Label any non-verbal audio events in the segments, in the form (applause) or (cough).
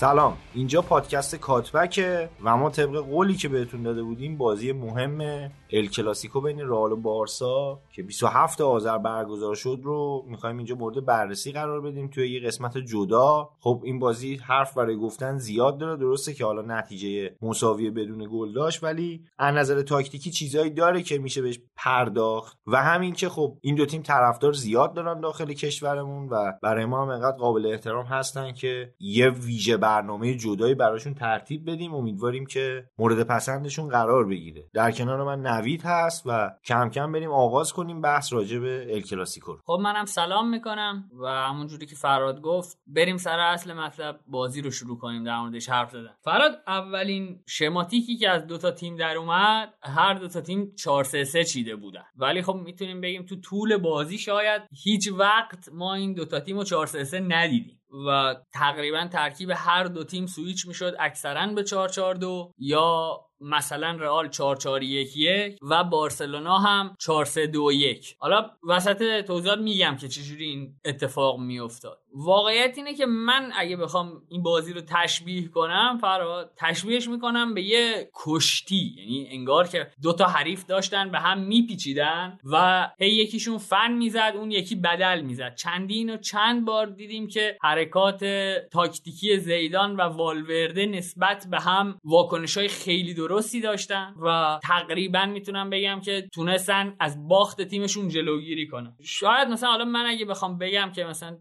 سلام. اینجا پادکست کاتبکه و ما طبق قولی که بهتون داده بودیم بازی مهم ال کلاسیکو بین رئال و بارسا که 27 آذر برگزار شد رو می‌خوایم اینجا مورد بررسی قرار بدیم توی یه قسمت جدا. خب این بازی حرف برای گفتن زیاد داره. درسته که حالا نتیجه مساوی بدون گل داشت ولی از نظر تاکتیکی چیزایی داره که میشه بهش پرداخت. و همین که خب این دو تیم طرفدار زیاد دارن داخل کشورمون و برای ما هم انقدر قابل احترام هستن که یه ویژه برنامه جدایی براشون ترتیب بدیم. امیدواریم که مورد پسندشون قرار بگیره. در کنار من نوید هست و کم کم بریم آغاز کنیم بحث راجع به ال کلاسیکو خب منم سلام می‌کنم و همونجوری که فراد گفت بریم سر اصل مطلب بازی رو شروع کنیم در موردش حرف زدن. فراد اولین شماتیکی که از دوتا تیم در اومد هر دوتا تیم 4 3 3 چیده بودن. ولی خب می‌تونیم بگیم تو طول بازی شاید هیچ وقت ما این دوتا تیم رو 4 3 3 ندیدیم و تقریبا ترکیب هر دو تیم سویچ می‌شد اکثرا به 442 یا مثلا رئال 4411 و بارسلونا هم 4321 حالا وسط توضیحات میگم که چجوری این اتفاق میافتاد. واقعیت اینه که من اگه بخوام این بازی رو تشبیه کنم فراد تشبیهش می‌کنم به یه کشتی. یعنی انگار که دو تا حریف داشتن به هم میپیچیدن و هی یکیشون فن می‌زد اون یکی بدل می‌زد. چندین و چند بار دیدیم که حرکات تاکتیکی زیدان و والورده نسبت به هم واکنش های خیلی درستی داشتن و تقریبا می‌تونم بگم که تونستن از باخت تیمشون جلوگیری کنن. شاید مثلا حالا من اگه بخوام بگم که مثلا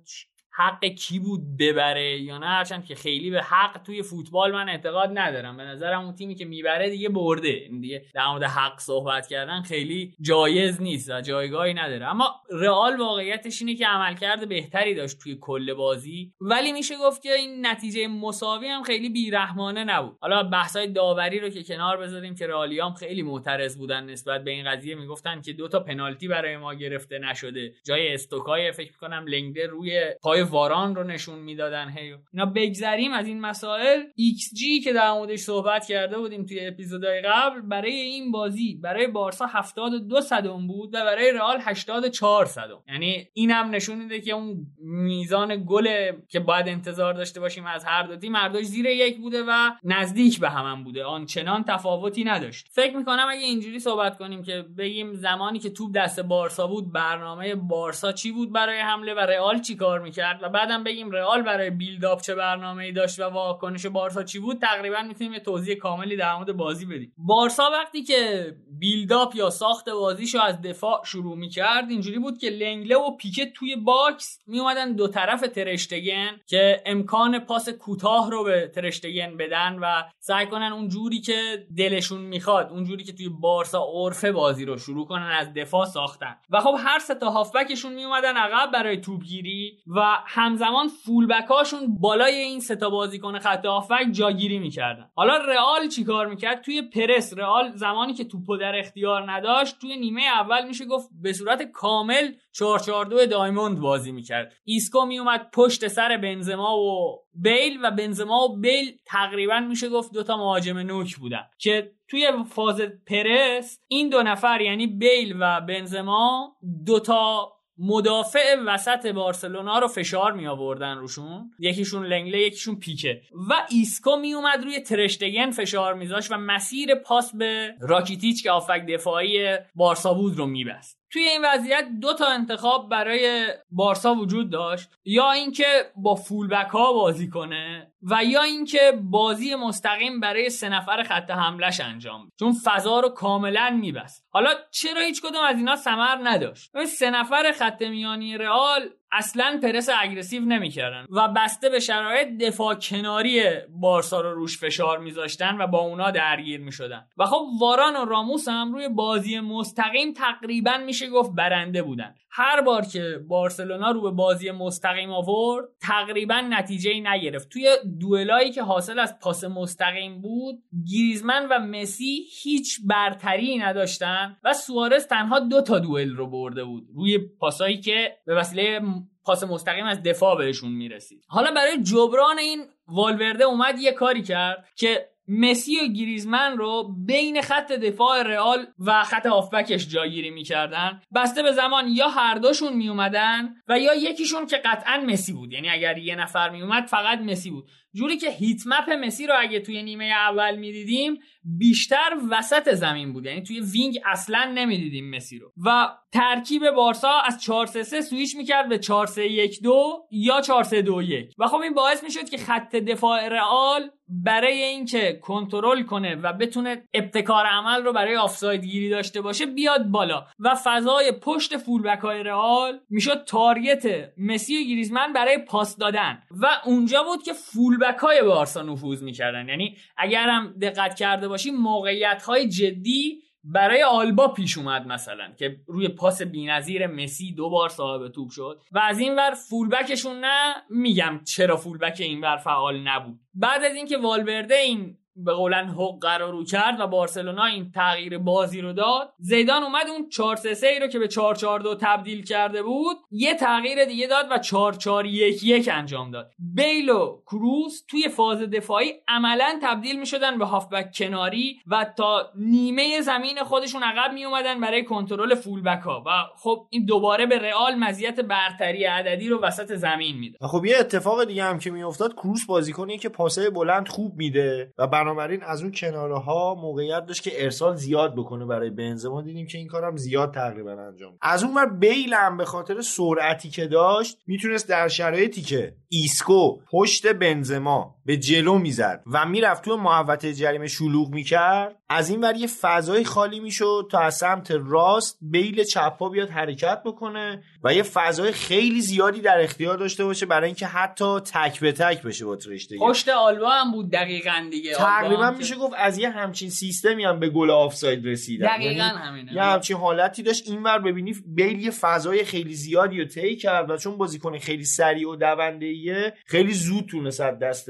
حق کی بود ببره یا نه؟ هرچند که خیلی به حق توی فوتبال من اعتقاد ندارم. به نظرم اون تیمی که می‌بره دیگه برده. دیگه در مورد حق صحبت کردن خیلی جایز نیست و جایگاهی نداره. اما رئال واقعیتش اینه که عملکرد بهتری داشت توی کل بازی. ولی میشه گفت که این نتیجه مساوی هم خیلی بیرحمانه نبود. حالا بحثای داوری رو که کنار بذاریم که رئالیام خیلی معترض بودن نسبت به این قضیه. می‌گفتن که دو تا پنالتی برای ما گرفته نشده. جای استوکای فکر کنم لنگده روی پای واران رو نشون می‌دادن هی. اینا بگذریم از این مسائل. XG که در موردش صحبت کرده بودیم توی اپیزودهای قبل برای این بازی برای بارسا 72 صدم بود و برای رئال 84 صدم. یعنی اینم نشون میده که اون میزان گل که باید انتظار داشته باشیم از هر دو تیم هر زیر یک بوده و نزدیک به هم بوده. آنچنان تفاوتی نداشت. فکر می‌کنم اگه اینجوری صحبت کنیم که بگیم زمانی که توپ دست بارسا بود برنامه بارسا چی بود برای حمله و رئال چی کار می‌کرد؟ و بعدم بگیم رئال برای buildup چه برنامه‌ای داشت و واکنش بارسا چی بود تقریبا می‌تونیم یه توضیح کاملی در مورد بازی بدیم. بارسا وقتی که buildup یا ساخت بازیشو از دفاع شروع می‌کرد اینجوری بود که لنگله و پیکه توی box میومدن دو طرف ترشتگن که امکان پاس کوتاه رو به ترشتگن بدن و سعی کنن اون جوری که دلشون می‌خواد اون جوری که توی بارسا عرفه بازی رو شروع کنن از دفاع ساختن. و خب هر سه تا هافبکشون میومدن عقب برای توپگیری و همزمان فولبکاشون بالای این ستا بازیکن خط هافبک جاگیری می‌کردن. حالا رئال چیکار می‌کرد؟ توی پرس. رئال زمانی که توپو در اختیار نداشت توی نیمه اول میشه گفت به صورت کامل 442 diamond بازی می‌کرد. ایسکو میومد پشت سر بنزما و بیل و بنزما و بیل تقریبا میشه گفت دوتا مهاجم نوک بودن. که توی فاز پرس این دو نفر یعنی بیل و بنزما دوتا مدافع وسط بارسلونا رو فشار می آوردن روشون. یکیشون لنگله یکیشون پیکه و ایسکو می اومد روی ترشتگن فشار میذاشت و مسیر پاس به راکیتیچ که هافبک دفاعی بارسا بود رو میبست. توی این وضعیت دو تا انتخاب برای بارسا وجود داشت. یا اینکه با فولبک ها بازی کنه و یا اینکه بازی مستقیم برای سه نفر خط حملش انجام بده چون فضا رو کاملا میبست. حالا چرا هیچ کدوم از اینا ثمر نداشت؟ سه نفر خط میانی رئال اصلا پرس اگریسیو نمی‌کردن و بسته به شرایط دفاع کناری بارسا رو روش فشار میذاشتن و با اونا درگیر می‌شدن. و خب واران و راموس هم روی بازی مستقیم تقریبا میشه گفت برنده بودن. هر بار که بارسلونا رو به بازی مستقیم آورد تقریبا نتیجه نگرفت. توی دوئلایی که حاصل از پاس مستقیم بود گریزمن و مسی هیچ برتری نداشتن و سوارز تنها دو تا دوئل رو برده بود. روی پاسایی که به وسیله پاس مستقیم از دفاع بهشون می‌رسید. حالا برای جبران این والورده اومد یه کاری کرد که مسی و گریزمن رو بین خط دفاع رئال و خط هافبکش جاگیری می‌کردن. بسته به زمان یا هر دوشون میومدن و یا یکیشون که قطعا مسی بود. یعنی اگر یه نفر میومد فقط مسی بود. جوری که هیت مپ مسی رو اگه توی نیمه اول می‌دیدیم بیشتر وسط زمین بود یعنی توی wing اصلا نمی‌دیدیم مسی رو. و ترکیب بارسا از 4 3 3 سویچ می‌کرد به 4 3 1 2 یا 4 3 2 1 و خب این باعث می‌شد که خط دفاع رئال برای اینکه کنترل کنه و بتونه ابتکار عمل رو برای آفساید گیری داشته باشه بیاد بالا. و فضای پشت فولبک های رئال می‌شد target مسی و گریزمن برای پاس دادن. و اونجا بود که فولبک های بارسا نفوذ می‌کردن. یعنی اگر هم دقت کرده باشیم موقعیت های جدی برای آلبا پیش اومد مثلا که روی پاس بینظیر مسی دو بار صاحب توپ شد. و از این ور فولبکشون نه میگم چرا فولبک این ور فعال نبود. بعد از اینکه والورده این به قولن حق قرار رو کرد و بارسلونا این تغییر بازی رو داد. زیدان اومد اون 4 3 3 رو که به 4 4 2 تبدیل کرده بود یه تغییر دیگه داد و 4 4 1 1 انجام داد. بیل و کروس توی فاز دفاعی عملا تبدیل می شدن به هافبک کناری و تا نیمه زمین خودشون عقب می اومدن برای کنترل فولبک ها و خب این دوباره به رئال مزیت برتری عددی رو وسط زمین میده. خب یه اتفاق دیگه هم که میافتاد کروس بازیکنی که پاس بلند خوب میده و بنابراین از اون کناره ها موقعیت داشت که ارسال زیاد بکنه برای بنزما دیدیم که این کارم زیاد تقریبا انجام از اون ور بیل هم به خاطر سرعتی که داشت می‌تونست در شرایطی که ایسکو پشت بنزما به جلو می‌زد و می‌رفت تو محوطه جریمه شلوغ می‌کرد از این ور یه فضای خالی می‌شد تا از سمت راست بیل چپ‌پا بیاد حرکت بکنه و یه فضای خیلی زیادی در اختیار داشته باشه برای اینکه حتی تک به تک بشه با ترشتگن پشت آلبا هم بود دقیقا دیگه. تقریبا میشه گفت از یه همچین سیستمی هم به گل آفساید رسیدن. دقیقا یعنی همینه. یه همچین حالتی داشت. اینور ببینی بیل یه فضای خیلی زیادی رو طی کرد و چون بازیکن خیلی سریع و دوندهیه خیلی زود تونست دست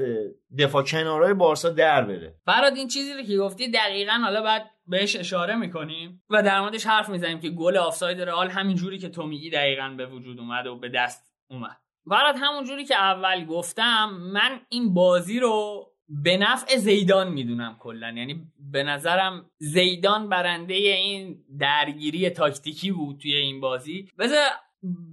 دفاع کنارای بارسا در بره. فراد این چیزی رو که گفتی دقیقا حالا بعد بهش اشاره می‌کنیم و در موردش حرف می‌زنیم که گل آفساید رئال همین جوری که تو میگی دقیقا به وجود اومد و به دست اومد. فراد همون جوری که اول گفتم من این بازی رو به نفع زیدان می‌دونم کلا. یعنی به نظرم زیدان برنده این درگیری تاکتیکی بود توی این بازی. بذار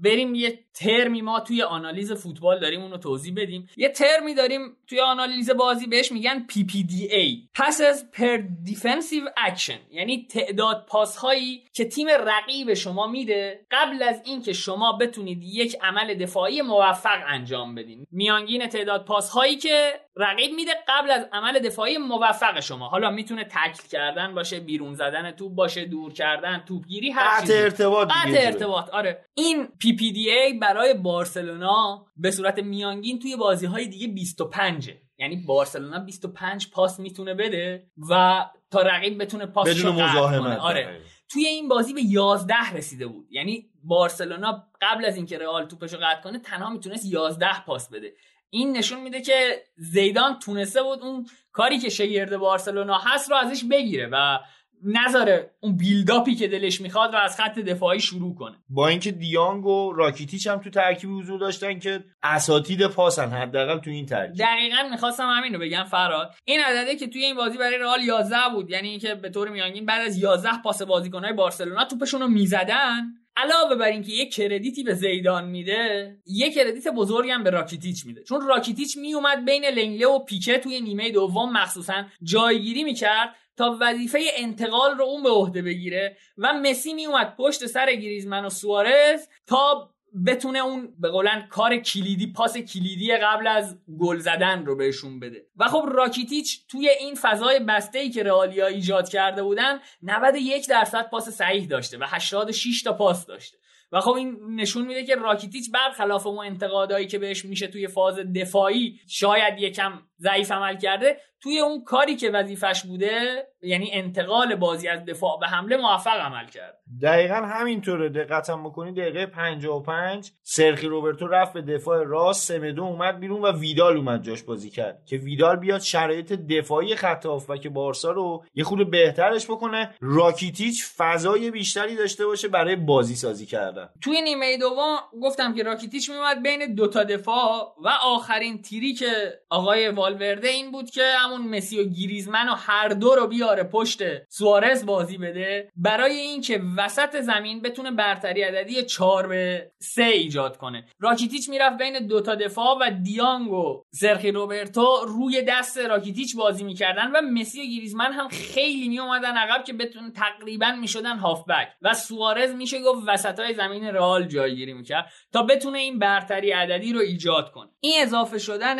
بریم یه ترمی ما توی آنالیز فوتبال داریم اونو توضیح بدیم. یه ترمی داریم توی آنالیز بازی بهش میگن PPDA Passes per Defensive Action. یعنی تعداد پاس هایی که تیم رقیب شما میده قبل از اینکه شما بتونید یک عمل دفاعی موفق انجام بدین. میانگین تعداد پاس هایی که رقیب میده قبل از عمل دفاعی موفق شما. حالا می‌تونه تکل کردن باشه بیرون زدن توپ باشه دور کردن توپگیری هر چیزی. ارتباط قطع ارتباط. آره. این PPDA برای بارسلونا به صورت میانگین توی بازی های دیگه 25 یعنی بارسلونا 25 پاس می‌تونه بده و تا رقیب بتونه پاس بدون مزاحمت. آره. توی این بازی به 11 رسیده بود. یعنی بارسلونا قبل از اینکه رئال توپشو قطع کنه تنها می‌تونست 11 پاس بده. این نشون میده که زیدان تونسته بود اون کاری که شگرد بارسلونا هست رو ازش بگیره و نذاره اون buildup ی که دلش می‌خواد رو از خط دفاعی شروع کنه. با اینکه دیانگ و راکیتیچ هم تو ترکیب حضور داشتن که اساتید پاسن حداقل تو این ترکیب. دقیقا می‌خواستم همین رو بگم فراد این عدده که توی این بازی برای رئال 11 بود یعنی اینکه به طور میانگین بعد از 11 پاس بازیکنهای بارسلونا توپشون رو می‌زدن علاوه بر اینکه یک credit ی به زیدان میده یک credit بزرگی هم به راکیتیچ میده. چون راکیتیچ میومد بین لنگله و پیکه توی نیمه دوم مخصوصا جایگیری می‌کرد تا وظیفه انتقال رو اون به عهده بگیره و مسی میومد پشت سر گریزمن و سوارز تا بتونه اون به قولن کار کلیدی پاس کلیدی قبل از گل زدن رو بهشون بده. و خب راکیتیچ توی این فضای بسته ای که رئالیا ایجاد کرده بودن 91 درصد پاس صحیح داشته و 86 تا پاس داشته. و خب این نشون میده که راکیتیچ برخلاف اون انتقادایی که بهش میشه توی فاز دفاعی شاید یکم ضعیف عمل کرده توی اون کاری که وظیفش بوده یعنی انتقال بازی از دفاع به حمله موفق عمل کرد. دقیقا همینطوره. دقتم بکنی دقیقه 55 سرخی روبرتو رفت به دفاع راست سمدو اومد بیرون و ویدال اومد جاش بازی کرد. که ویدال بیاد شرایط دفاعی خط که بارسا رو یه خود بهترش بکنه راکیتیچ فضای بیشتری داشته باشه برای بازی سازی کردن کردن. توی نیمه دوم گفتم که راکیتیچ میومد بین دوتا دفاع و آخرین تیری که آقای والورده این بود که همون مسی و گریزمن و هر دو رو بیاره پشت سوارز بازی بده. برای اینکه وسط زمین بتونه برتری عددی 4 به 3 ایجاد کنه. راکیتیچ می‌رفت بین دوتا دفاع و دیانگ و سرخی روبرتو روی دست راکیتیچ بازی می‌کردن و مسی و گریزمن هم خیلی میومدن عقب که بتونه تقریبا می‌شدن هافبک. و سوارز میشه گفت وسط های زمین رئال جایگیری می‌کرد تا بتونه این برتری عددی رو ایجاد کنه. این اضافه شدن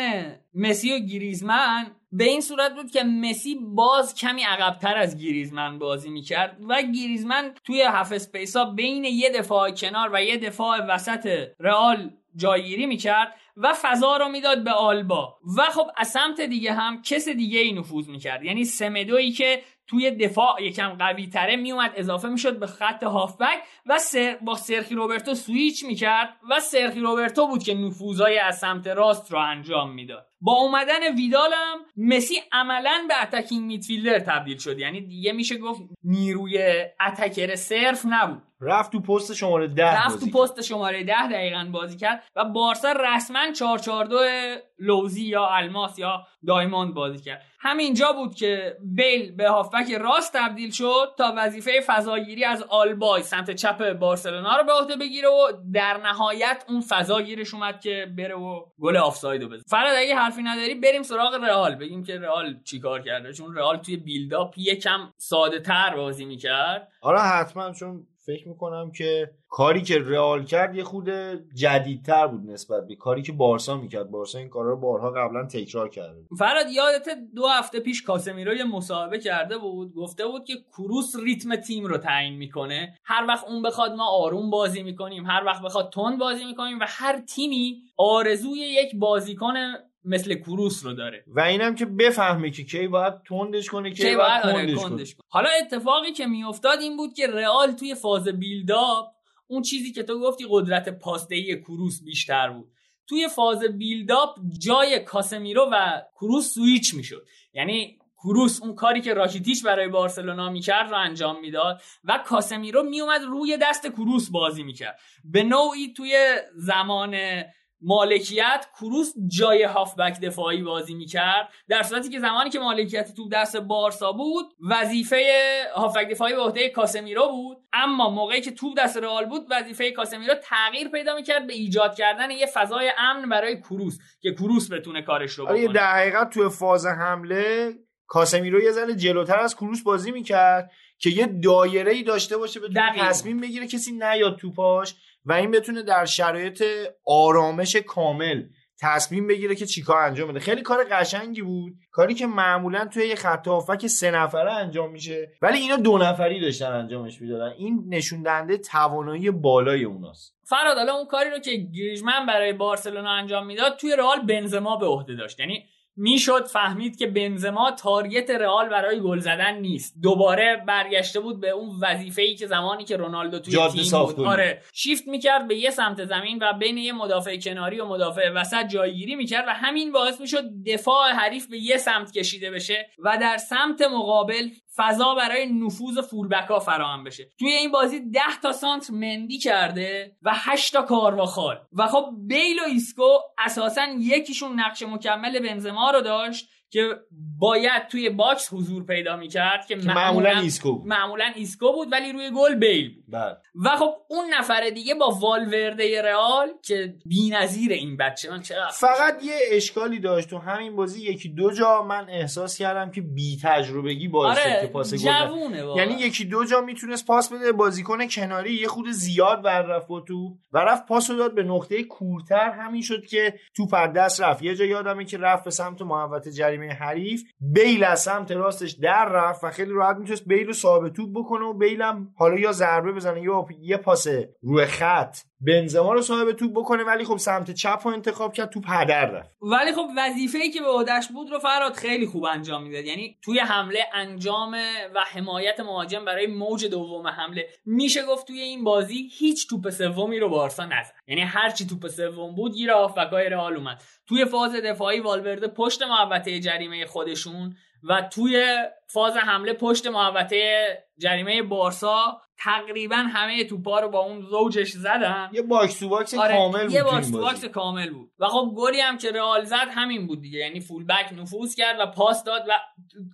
مسی و گریزمن به این صورت بود که مسی باز کمی عقبتر از گریزمن بازی می‌کرد و گریزمن توی half space ا بین یه دفاع کنار و یه دفاع وسط رئال جایگیری می‌کرد و فضا رو می‌داد به آلبا. و خب از سمت دیگه هم کس دیگه ای نفوذ می‌کرد. یعنی سمدو یی که توی دفاع یکم قوی تره میومد اضافه می‌شد به خط هافبک و سر با سرجی روبرتو سویچ می‌کرد و سرجی روبرتو بود که نفوذای از سمت راست رو انجام می‌داد. با اومدن ویدالم مسی عملا به attacking midfielder تبدیل شد. یعنی دیگه میشه گفت نیروی attacker صرف نبود. رفت تو پست شماره ده رفت تو پست شماره ده دقیقا بازی کرد و بارسا رسما 442 لوزی یا الماس یا دایموند بازی کرد. همینجا بود که بیل به هافبک راست تبدیل شد تا وظیفه فضاگیری از آلبای سمت چپ بارسلونا رو به عهده بگیره و در نهایت اون فضاگیرش اومد که بره و گل آفسایدو بزنه. فراد اگه حرفی نداری بریم سراغ رئال. بگیم که رئال چیکار کرده؟ چون رئال توی بیلداپ یکم ساده تر بازی می‌کرد. آره حتما چون فکر می‌کنم که کاری که رئال کرد یه خود جدیدتر بود نسبت به کاری که بارسا می‌کرد. بارسا این کارا رو بارها قبلا تکرار کرده فراد یادت دو هفته پیش کاسمیرو یه مصاحبه کرده بود. گفته بود که کروس ریتم تیم رو تعیین می‌کنه. هر وقت اون بخواد ما آروم بازی می‌کنیم. هر وقت بخواد تند بازی می‌کنیم و هر تیمی آرزوی یک بازیکن مثل کروس رو داره. و اینم که بفهمه که کی باید تندش کنه کی, باید, آره کندش کنه. حالا اتفاقی که میافتاد این بود که رئال توی فاز بیلداپ اون چیزی که تو گفتی قدرت پاسدهی کروس بیشتر بود. توی فاز بیلداپ جای کاسمیرو و کروس سویچ می‌شد. یعنی کروس اون کاری که راشیتیش برای بارسلونا می‌کرد رو انجام می‌داد و کاسمیرو میومد روی دست کروس بازی می‌کرد. به نوعی توی زمان مالکیت کروس جای هافبک دفاعی بازی می‌کرد در صورتی که زمانی که مالکیت تو دست بارسا بود وظیفه هافبک دفاعی به عهده کاسمیرو بود. اما موقعی که تو دست رئال بود وظیفه کاسمیرو تغییر پیدا می‌کرد به ایجاد کردن یه فضای امن برای کروس که کروس بتونه کارش رو آره، بکنه. در حقیقت توی فاز حمله کاسمیرو یه ذره جلوتر از کروس بازی می‌کرد که یه دایره ای داشته باشه بتونه تصمیم بگیره کسی نیاد تو پاش و این بتونه در شرایط آرامش کامل تصمیم بگیره که چیکار انجام بده. خیلی کار قشنگی بود. کاری که معمولا توی یه خط که سه نفره انجام میشه ولی اینا دو نفری داشتن انجامش می‌دادن. این نشون دهنده توانایی بالای اوناست. فراد حالا اون کاری رو که گریزمن برای بارسلونا انجام می‌داد توی رئال بنزما به عهده داشت. یعنی می‌شد فهمید که بنزما تارگت رئال برای گل زدن نیست. دوباره برگشته بود به اون وظیفه ای که زمانی که رونالدو توی تیم بود. آره. شیفت می‌کرد به یه سمت زمین و بین یه مدافع کناری و مدافع وسط جایگیری می‌کرد و همین باعث می‌شد دفاع حریف به یه سمت کشیده بشه و در سمت مقابل فضا برای نفوذ فولبک ها فراهم بشه. توی این بازی 10 تا سانتر مندی کرده و 8 تا کارواخال. و خب بیل و ایسکو اساسا یکیشون نقش مکمل بنزما رو داشت. که باید توی باکس حضور پیدا می‌کرد که معمولا ایسکو بود. معمولا ایسکو بود ولی روی گل بیل بود. بله. و خب اون نفر دیگه با والورده رئال که بی‌نظیر این بچه من چقدر فقط یه اشکالی داشت تو همین بازی یکی دو جا من احساس کردم که بی تجربگی باعث آره که پاس گل یعنی یکی دو جا می‌تونست پاس بده بازیکن کناری یه خود زیاد ور رفت و تو و رفت پاسو داد به نقطه کورتر. همین شد که تو پر دست رفت. یه جا یادمه که رفت به سمت محوطه جریمه حریف. بیل از سمت راستش در رفت و خیلی راحت می‌تونست بیل رو ثابت توپ بکنه و بیلم حالا یا ضربه بزنه یا یه پاس روی خط بنزما رو صاحب توپ بکنه ولی خب سمت چپ رو انتخاب کرد توپ هدر رفت. ولی خب وظیفه‌ای که به عهدهش بود رو فراد خیلی خوب انجام می‌داد. یعنی توی حمله انجام و حمایت مهاجم برای موج دوم حمله میشه گفت توی این بازی هیچ توپ سومی رو بارسا نزد. یعنی هر چی توپ سوم بود گیر هافبکای رئال اومد. توی فاز دفاعی والورده پشت محوطه جریمه خودشون و توی فاز حمله پشت محوطه جریمه بارسا تقریبا همه توپا رو با اون زوجش زدن. یه box to box آره، کامل بود یه باکس تو باکس کامل بود. و خب گلی هم که رئال زد همین بود دیگه. یعنی full back نفوذ کرد و پاس داد و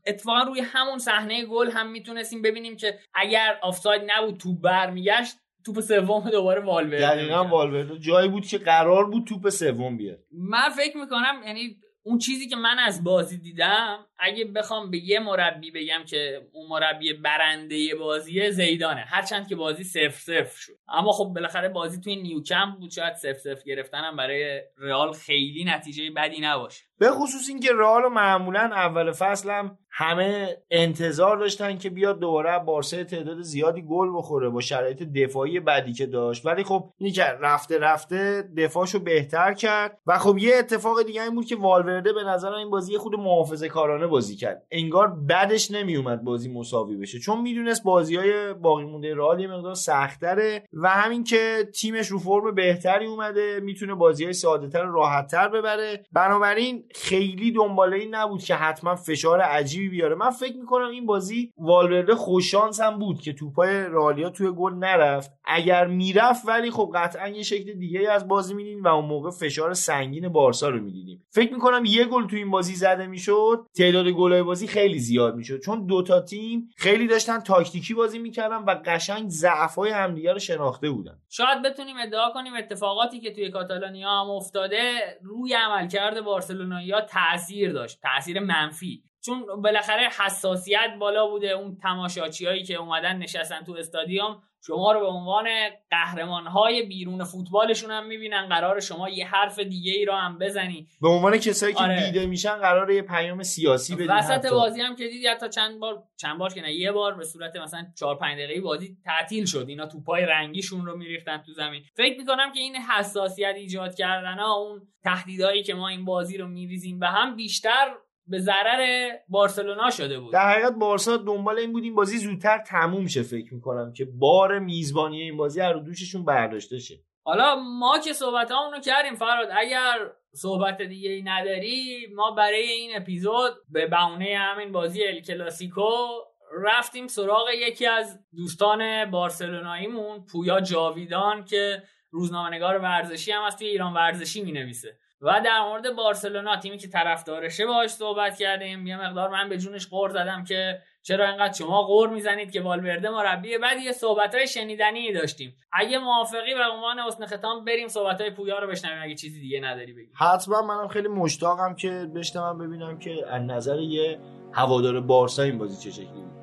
اتفاقا روی همون صحنه گل هم می‌تونستیم ببینیم که اگر آفساید نبود توپ برمیگشت توپ سوم دوباره والورده دقیقا والورده. جایی بود که قرار بود توپ سوم بیاد. من فکر می‌کنم یعنی اون چیزی که من از بازی دیدم اگه بخوام به یه مربی بگم که اون مربی برنده بازی زیدانه. هرچند که بازی سف سف شد. اما خب بالاخره بازی توی نیوکمپ بود. شاید سف سف گرفتنم برای رئال خیلی نتیجه بدی نباشه. به خصوص اینکه رئال معمولا اول فصلم همه انتظار داشتن که بیاد دوباره بارسا تعداد زیادی گل بخوره با شرایط دفاعی بدی که داشت. ولی خب که رفته رفته دفاعشو بهتر کرد و خب یه اتفاق دیگه این بود که والورده به نظر این بازی خود محافظه کارانه بازی کرد. انگار بعدش نمیومد بازی مساوی بشه. چون می‌دونست بازی های باقی مونده رئال یه مقدار سختره و همین که تیمش رو فرم بهتری اومده می‌تونه بازی های ساده راحت ببره. بنابراین خیلی دنباله این نبود که حتما فشار عجیبی بیاره. من فکر می‌کنم این بازی والورده خوششانس هم بود که توپای رالیا توی گل نرفت. اگر می‌رفت ولی خب قطعا یه شکل دیگه از بازی می‌دیدیم و اون موقع فشار سنگین بارسا رو می‌دیدیم. فکر می‌کنم یه گل تو این بازی زده می‌شد. تعداد گلای بازی خیلی زیاد می‌شد. چون دوتا تیم خیلی داشتن تاکتیکی بازی می‌کردن و قشنگ ضعفای همدیگه رو شناخته بودن. شاید بتونیم ادعا کنیم اتفاقاتی که توی کاتالونیا هم افتاده روی عملکرد بارسلونیا تاثیر داشت. تاثیر منفی. چون بالاخره حساسیت بالا بوده. اون تماشاچی که اومدن نشستن تو استادیوم شما رو به عنوان قهرمان های بیرون فوتبالشون هم می‌بینن. قرار شما یه حرف دیگه ای رو هم بزنی. به عنوان کسایی که آره. دیده میشن قرار یه پیام سیاسی بدین وسط بازی هم که دیدی حتی چند بار چند بار که نه یه بار به صورت مثلا 4 5 دقیقه بازی تعطیل شد. اینا توپای رنگیشون رو میریختن تو زمین. فکر می‌کنم که این حساسیت ایجاد کردن ها اون تهدیدایی که ما این بازی رو میریزیم به هم بیشتر به ضرر بارسلونا شده بود. در حقیقت بارسا دنبال این بود این بازی زودتر تموم شه فکر می‌کنم که بار میزبانی این بازی رو دوششون برداشته شه. حالا ما که صحبت رو کردیم فراد اگر صحبت دیگه ای نداری ما برای این اپیزود به بهونه همین بازی ال کلاسیکو رفتیم سراغ یکی از دوستان بارسلوناییمون پویا جاویدان که روزنامه‌نگار ورزشی هم از توی ایران ورزشی می نویسه و در مورد بارسلونا تیمی که طرفدارشه باهاش صحبت کردیم. یه مقدار من به جونش قور زدم که چرا اینقدر شما قور می‌زنید که والورده مربی بعد یه صحبت های شنیدنی داشتیم. اگه موافقی و عنوان حسن ختام بریم صحبت های پویا رو بشنویم. اگه چیزی دیگه نداری بگی. حتما منم خیلی مشتاقم که بشنوم ببینم که از نظر یه هوادار بارسا این بازی چه شکلی بود.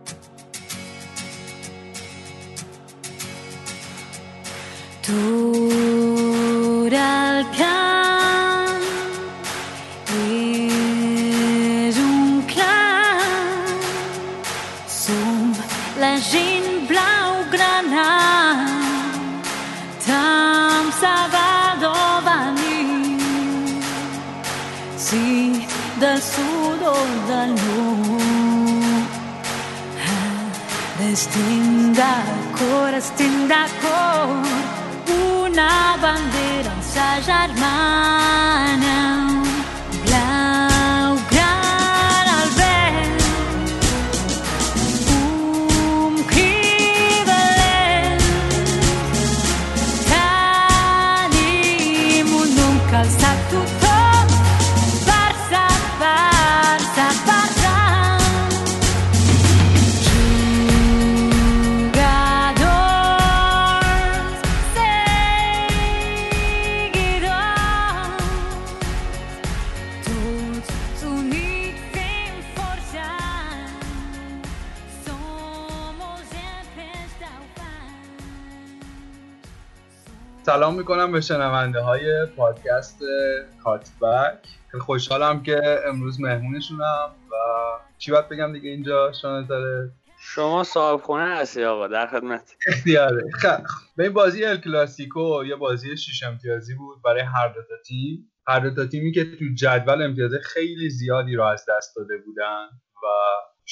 Destinda cor, destinda cor, una bandera sa germana. می‌کنم به شنونده های پادکست کاتبک. خیلی خوشحالم که امروز مهمونشونم و چی باید بگم دیگه اینجا شما داره شما صاحب خونه هستی آقا در خدمت. اختیاره خب به این بازی ال کلاسیکو یه بازی شیش امتیازی بود برای هر دو تا تیم. هر دو تا تیمی که تو جدول امتیاز خیلی زیادی رو از دست داده بودن و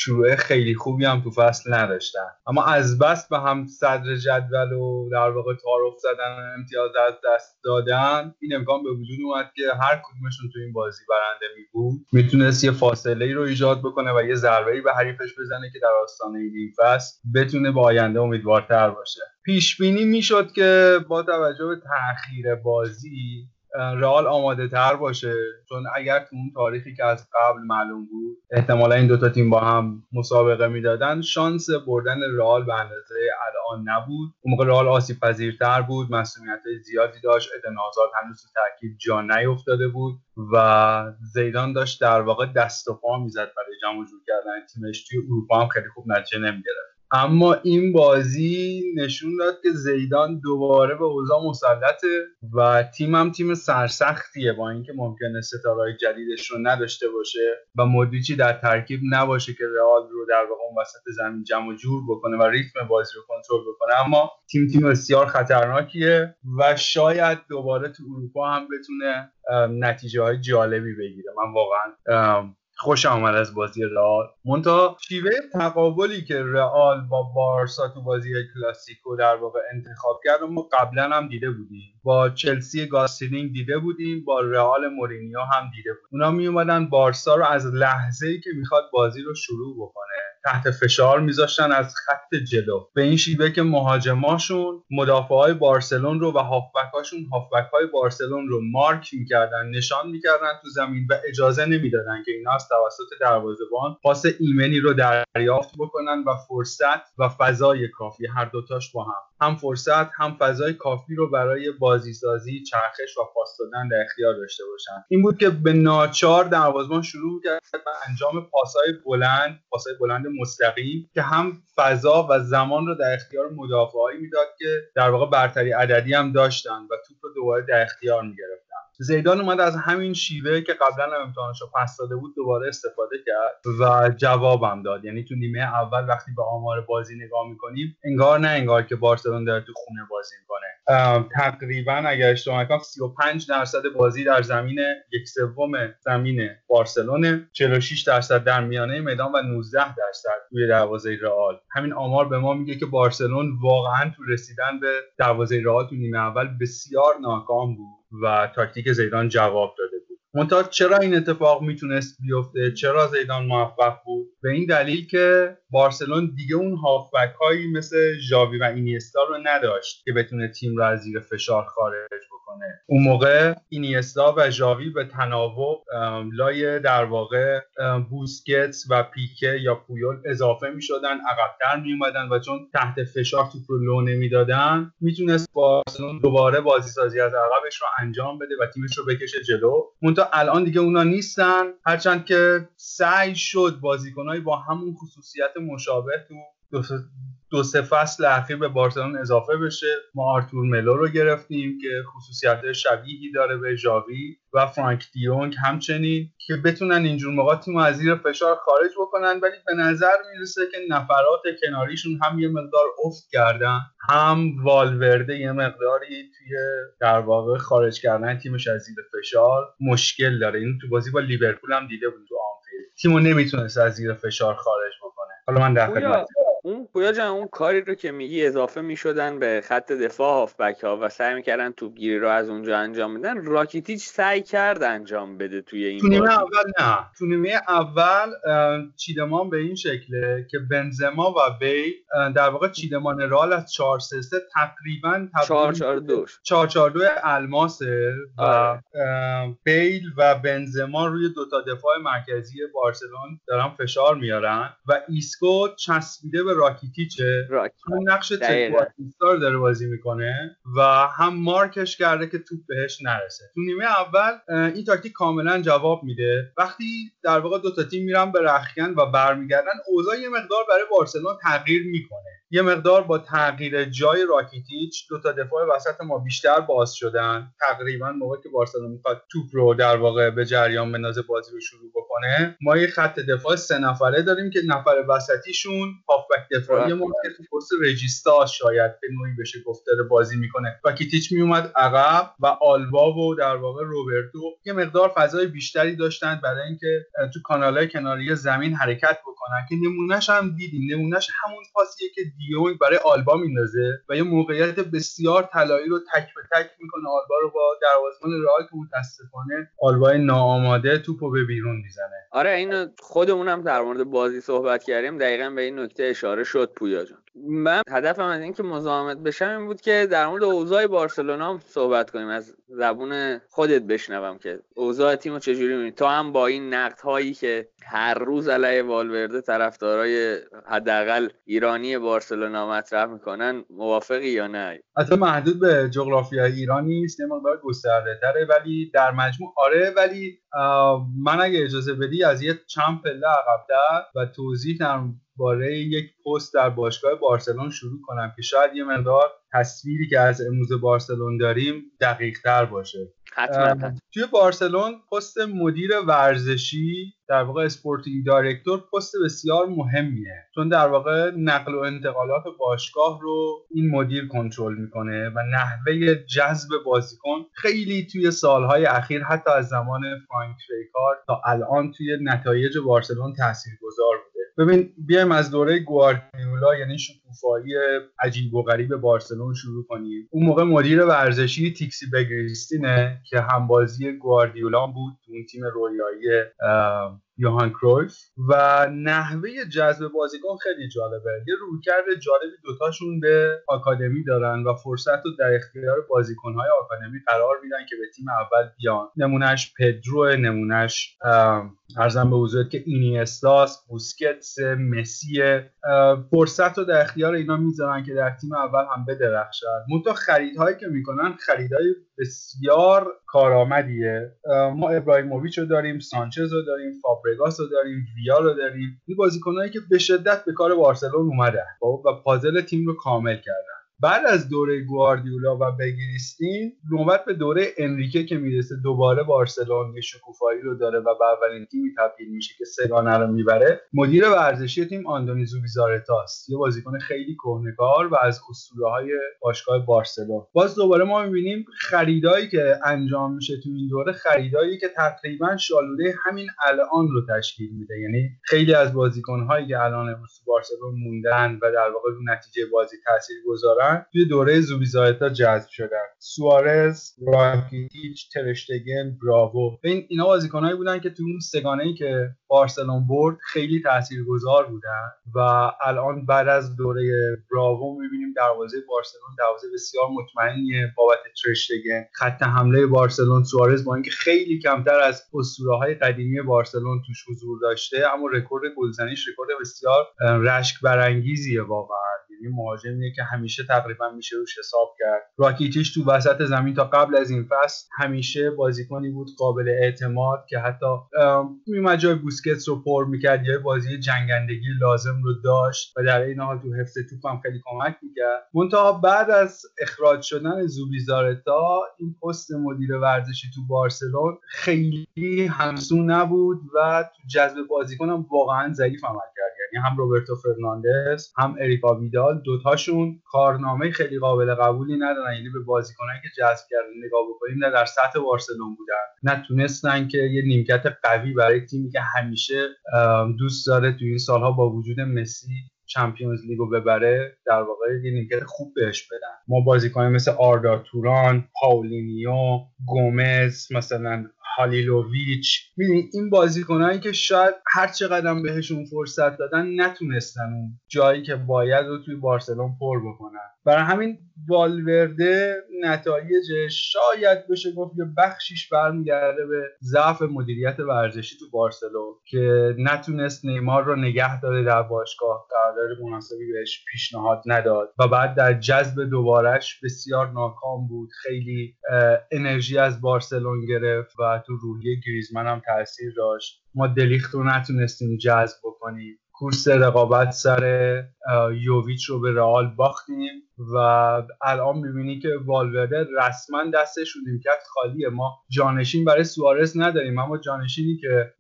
شروع خیلی خوبی هم تو فصل نداشتن. اما از بس به هم صدر جدول و در واقع تعارف زدن و امتیاز از دست دادن این امکان به وجود اومد که هر کدومشون تو این بازی برنده می بود. می‌تونست یه فاصله ای رو ایجاد بکنه و یه ضربه به حریفش بزنه که در آستانه این فصل بتونه به آینده امیدوارتر باشه. پیش بینی می‌شد که با توجه به تاخیر بازی رئال آماده تر باشه. چون اگر تو اون تاریخی که از قبل معلوم بود احتمالا این دوتا تیم با هم مسابقه می‌دادن شانس بردن رئال به اندازه الان نبود. اون موقع رئال آسیب پذیرتر بود مسئولیت زیادی داشت ادن آزاد هنوز ترکیب جا نیفتاده بود و زیدان داشت در واقع دست و پا می‌زد برای جمع جور کردن تیمش. توی اروپا هم خیلی خوب نتیجه نمی‌گرفت. اما این بازی نشون داد که زیدان دوباره به اوضاع مسلطه و تیم هم تیم سرسختیه با اینکه ممکنه ستاره‌های جدیدش رو نداشته باشه و مودریچی در ترکیب نباشه که رئال رو در واقع اون وسط زمین جمع جور بکنه و ریتم بازی رو کنترل بکنه. اما تیم تیم بسیار خطرناکیه و شاید دوباره تو اروپا هم بتونه نتیجه های جالبی بگیره. من واقعا خوشم اومد از بازی رئال. منتها شیوه تقابلی که رئال با بارسا تو بازی کلاسیکو در واقع انتخاب کرد ما قبلا هم دیده بودیم. با چلسی گاس هیدینک دیده بودیم با رئال مورینیو هم دیده بودیم. اونا می اومدن بارسا رو از لحظه ای که می‌خواد بازی رو شروع بکنه. تحت فشار میذاشتن از خط جلو. به این شیوه که مهاجماشون مدافع های بارسلون رو و هافبک هاشون هافبک های بارسلون رو مارک می‌کردن نشان می‌کردن تو زمین و اجازه نمی‌دادن که اینا از توسط دروازهبان پاس ایمنی رو دریافت بکنن و فرصت و فضای کافی هر دوتاش با هم. هم فرصت هم فضای کافی رو برای بازیسازی چرخش و پاس دادن در اختیار داشته باشن. این بود که به ناچار دروازه‌بان شروع کرد به انجام پاسهای بلند پاسهای بلند مستقیم که هم فضا و زمان رو در اختیار مدافعایی می‌داد که در واقع برتری عددی هم داشتن و توپ رو دوباره در اختیار می‌گرفت زیدان اومد از همین شیوه که قبلا هم امتحانش رو پس داده بود دوباره استفاده کرد و جوابم داد. یعنی تو نیمه اول وقتی به آمار بازی نگاه می‌کنیم انگار نه انگار که بارسلون داره تو خونه بازی می‌کنه. تقریبا اگر اشتباه نکنم 35 درصد بازی در زمین یک سوم زمین بارسلون 46 درصد در میانه میدان و 19 درصد توی دروازه رئال. همین آمار به ما میگه که بارسلون واقعا تو رسیدن به دروازه رئال تو نیمه اول بسیار ناکام بود و تاکتیک زیدان جواب داده بود. منتها چرا این اتفاق می‌تونست بیفته؟ چرا زیدان موفق بود؟ به این دلیل که بارسلون دیگه اون هافبک هایی مثل ژاوی و اینیستا رو نداشت که بتونه تیم رو از زیر فشار خارج بکنه. اون موقع اینیستا و ژاوی به تناوب لای در واقع بوسکتس و پیکه یا پویول اضافه می شدن عقبتر می اومدن و چون تحت فشار توپ رو لو نمی‌دادن می‌تونست بارسلون دوباره بازی سازی از عقبش رو انجام بده و تیمش رو بکشه جلو. مونتا الان دیگه اونا نیستن. هرچند که سعی شد بازیکنهایی با همون خصوصیت مشابه تو دو سه فصل اخیر به بارسلون اضافه بشه. ما آرتور ملو رو گرفتیم که خصوصیت شبیهی داره به ژاوی و فرنکی دیونگ همچنین که بتونن اینجور موقع تیم از زیر فشار خارج بکنن ولی به نظر می‌رسه که نفرات کناریشون هم یه مقدار افت کردن. هم والورده یه مقداری توی در واقع خارج کردن تیمش از زیر فشار. مشکل داره. این تو بازی با لیورپول هم دیده بود تو آنفیلد. تیمو نمی‌تونست از زیر فشار خارج بکنه حالا من در اون پویا جان اون کاری رو که میگی اضافه می‌شدن به خط دفاع هافبک ها و سعی می‌کردن توپگیری رو از اونجا انجام بدن. راکیتیچ سعی کرد انجام بده توی این تو نیمه اول نه. تو نیمه اول چیدمان به این شکله که بنزما و بیل در واقع چیدمان رئال از 4 3 تقریبا 4 4 2 4 4 2 الماسه و آره. بیل و بنزما روی دو تا دفاع مرکزی بارسلون دارن فشار میارن و ایسکو چسبیده به راکیتیچه. هم نقش trequartista داره بازی می‌کنه و هم مارکش کرده که توپ بهش نرسه. تو نیمه اول این تاکتیک کاملا جواب میده. وقتی در واقع دو تا تیم میرن به رخکن و برمیگردن اوضاع یه مقدار برای بارسلون تغییر می‌کنه. یه مقدار با تغییر جای راکیتیچ دو تا دفاع وسط ما بیشتر باز شدن. تقریبا موقعی که بارسلونا می‌خواد توپ رو در واقع به جریان بندازه بازی رو شروع بکنه. ما یه خط دفاع سه نفره داریم که نفر وسطیشون هافبک دفاعی ما که تو پست رجیستا شاید به نوعی بشه گفت بازی می‌کنه. راکیتیچ میومد عقب و آلبا و در واقع روبرتو یه مقدار فضای بیشتری داشتن برای اینکه تو کانالهای کناری زمین حرکت بکنن که نمونهش هم دیدیم. نمونهش همون پاسیه که دیونگ برای آلبا میندازه و یه موقعیت بسیار طلایی رو تک به تک می‌کنه. آلبا رو با دروازه‌بان رئال که متاسفانه آلبا ناآماده توپو به بیرون می‌زنه. آره اینو خودمونم در مورد بازی صحبت کردیم. دقیقا به این نکته اشاره شد پویا جان من هدفم از اینکه مزاحمت بشم این بود که در مورد اوضاع بارسلونا صحبت کنیم. از زبون خودت بشنوم که اوضاع تیمو چجوری می‌بینی؟ تو هم با این نقد هایی که هر روز علیه والورده طرفدارای حداقل ایرانی بارسلونا مطرح می‌کنن موافقی یا نه؟ حتی محدود به جغرافیای ایران نیست یه مقدار گسترده تره ولی در مجموع آره ولی من اگه اجازه بدی از یه چند پله عقبتر و توضیح درباره یک پست در باشگاه بارسلون شروع کنم که شاید یه مقدار تصویری که از امروز بارسلون داریم دقیق تر باشه. حتما. توی بارسلون پست مدیر ورزشی در واقع sporting director پست بسیار مهمیه. چون در واقع نقل و انتقالات باشگاه رو این مدیر کنترل می‌کنه و نحوه جذب بازیکن خیلی توی سالهای اخیر حتی از زمان فرانک ریکارد تا الان توی نتایج بارسلون تاثیرگذار بوده. ببین بیایم از دوره گواردیولا یعنی شکوفایی عجیب و غریب بارسلون شروع کنیم. اون موقع مدیر ورزشی تیکسی بگریستینه که همبازی گواردیولا بود تو اون تیم رویایی یوهان کرویف. و نحوه جذب بازیکن خیلی جالبه. یه رویکرد جالبی دوتاشون به آکادمی دارن و فرصت رو در اختیار بازیکنهای آکادمی قرار میدن که به تیم اول بیان. نمونهش پدرو نمونهش ارزم به حضورت که اینیستاس بوسکتس مسی. فرصت رو در اختیار اینا می‌ذارن که در تیم اول هم بدرخشن. منتها خریدهایی که می‌کنن خریدهای بسیار کارآمدیه. ما ابراهیموویچ رو داریم سانچز رو داریم فابرگاس رو داریم ویا رو داریم. این بازیکنهایی که به شدت به کار بارسلون اومدن. و پازل تیم رو کامل کردن. بعد از دوره گواردیولا و بگیریستین نوبت به دوره انریکه که می‌رسه دوباره بارسلون یه شکوفایی رو داره و به اولین تیمی تبدیل میشه که سگانه رو می‌بره. مدیر ورزشی تیم آندونی زوبیزارتاست یه بازیکن خیلی کهنکار و از اسطوره های باشگاه بارسلون. باز دوباره ما می‌بینیم خریدایی که انجام میشه تو این دوره خریدایی که تقریبا شالوده همین الان رو تشکیل میده. یعنی خیلی از بازیکنهایی که الان امروز بارسلون موندن و در واقع رو نتیجه بازی تاثیر گذارن توی دوره زوبیزایتا جذب شدن. سوارز راکیتیچ ترشتگن براوو این اینا بازیکنایی بودن که تو اون سگانه ای که بارسلون برد خیلی تاثیرگذار بودن و الان بعد از دوره براوو می‌بینیم دروازه بارسلون دروازه بسیار مطمئنیه بابت ترشتگن. خط حمله بارسلون سوارز با اینکه خیلی کمتر از اسطوره های قدیمی بارسلون توش حضور داشته اما رکورد گلزنیش رکورد بسیار رشک برانگیزیه واقعا. یعنی مهاجمیه که همیشه تقریبا میشه روش حساب کرد. راکیتیش تو وسط زمین تا قبل از این فصل همیشه بازیکنی بود قابل اعتماد که حتی میومد جای بوسکتس رو پر می‌کرد یا بازی جنگندگی لازم رو داشت و در این حال تو حفظ توپ هم خیلی کمک می‌کرد. منتها بعد از اخراج شدن زوبیزارتا این پست مدیر ورزشی تو بارسلون خیلی همسو نبود و تو جذب بازیکن هم واقعا ضعیف عمل کرد. یعنی هم روبرتو فرناندز هم اریکا ویدال دوتاشون کارنامه خیلی قابل قبولی ندارن. یعنی به بازیکنایی که جذب کردن نگاه بکنیم نه در سطح بارسلون بودن نتونستن که یه نیمکت قوی برای تیمی که همیشه دوست داره تو این سالها با وجود مسی Champions League و ببره در واقع یه نیمکت خوب بهش بدن. ما بازیکن مثل آردا توران پاولینیو گومز مثلا هالیلوویچ. می‌دونی این بازیکنایی که شاید هر چقدر بهشون فرصت دادن نتونستن اون جایی که باید رو توی بارسلون پر بکنن. برای همین والورده نتایجش شاید بشه گفت که بخشیش برمیگرده به ضعف مدیریت ورزشی تو بارسلون که نتونست نیمار رو نگه داره در باشگاه. قرارداد مناسبی بهش پیشنهاد نداد و بعد در جذب دوبارش بسیار ناکام بود. خیلی انرژی از بارسلون گرفت و تو روحیه گریزمن هم تاثیر داشت. ما دلیخت رو نتونستیم جذب بکنیم. کورس رقابت سر یوویچ رو به رئال باختیم و الان می‌بینی که والورده رسما دستش رو نیمکت خالیه. ما جانشین برای سوارز نداریم اما جانشینی که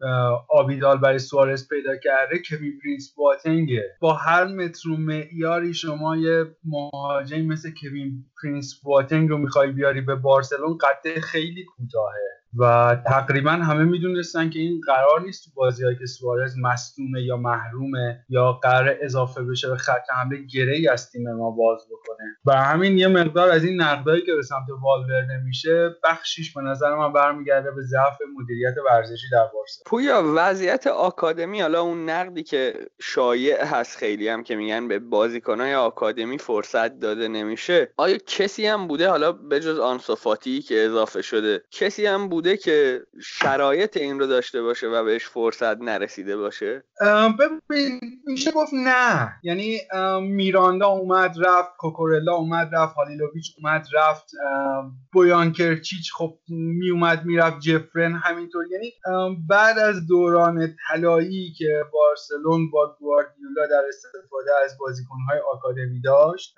آبیدال برای سوارز پیدا کرده کوین پرینس بواتنگه. با هر متر و معیاری شما یه مهاجمی مثل کوین پرینس بواتنگ رو می‌خوای بیاری به بارسلون قد خیلی کوتاهه. و تقریبا همه می‌دونستن که این قرار نیست تو بازیهایی که سوارز مصدومه یا محرومه یا قرار اضافه بشه به خط حمله گره ای از تیم ما باز بکنه. و همین یه مقدار از این نقدایی که به سمت والورده میشه بخشیش به نظر من برمیگرده به ضعف مدیریت ورزشی در بارسا. پویا وضعیت آکادمی حالا اون نقدی که شایع هست خیلی هم که میگن به بازیکنهای آکادمی فرصت داده نمیشه آیا کسی هم بوده؟ حالا بجز آنسوفاتی که اضافه شده کسی هم بوده که شرایط این رو داشته باشه و بهش فرصت نرسیده باشه؟ ببین میشه گفت نه. یعنی میراندا اومد رفت کوکورلا اومد رفت هالیلوویچ اومد رفت بویان کرچیچ خب می اومد می‌رفت جفرن همینطور. یعنی بعد از دوران طلایی که بارسلون با گواردیولا در استفاده از بازیکنهای آکادمی داشت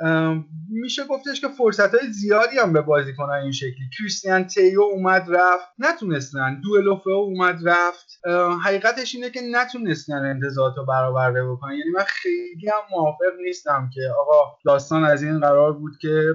میشه گفتش که فرصت های زیادی هم به بازیکنهای این شکلی. کریستیان تیو اومد رفت. نتونستن. دوئلوفو اومد رفت. حقیقتش اینه که نتونستن انتظارات رو برآورده بکنن. یعنی من خیلی هم موافق نیستم که آقا داستان از این قرار بود که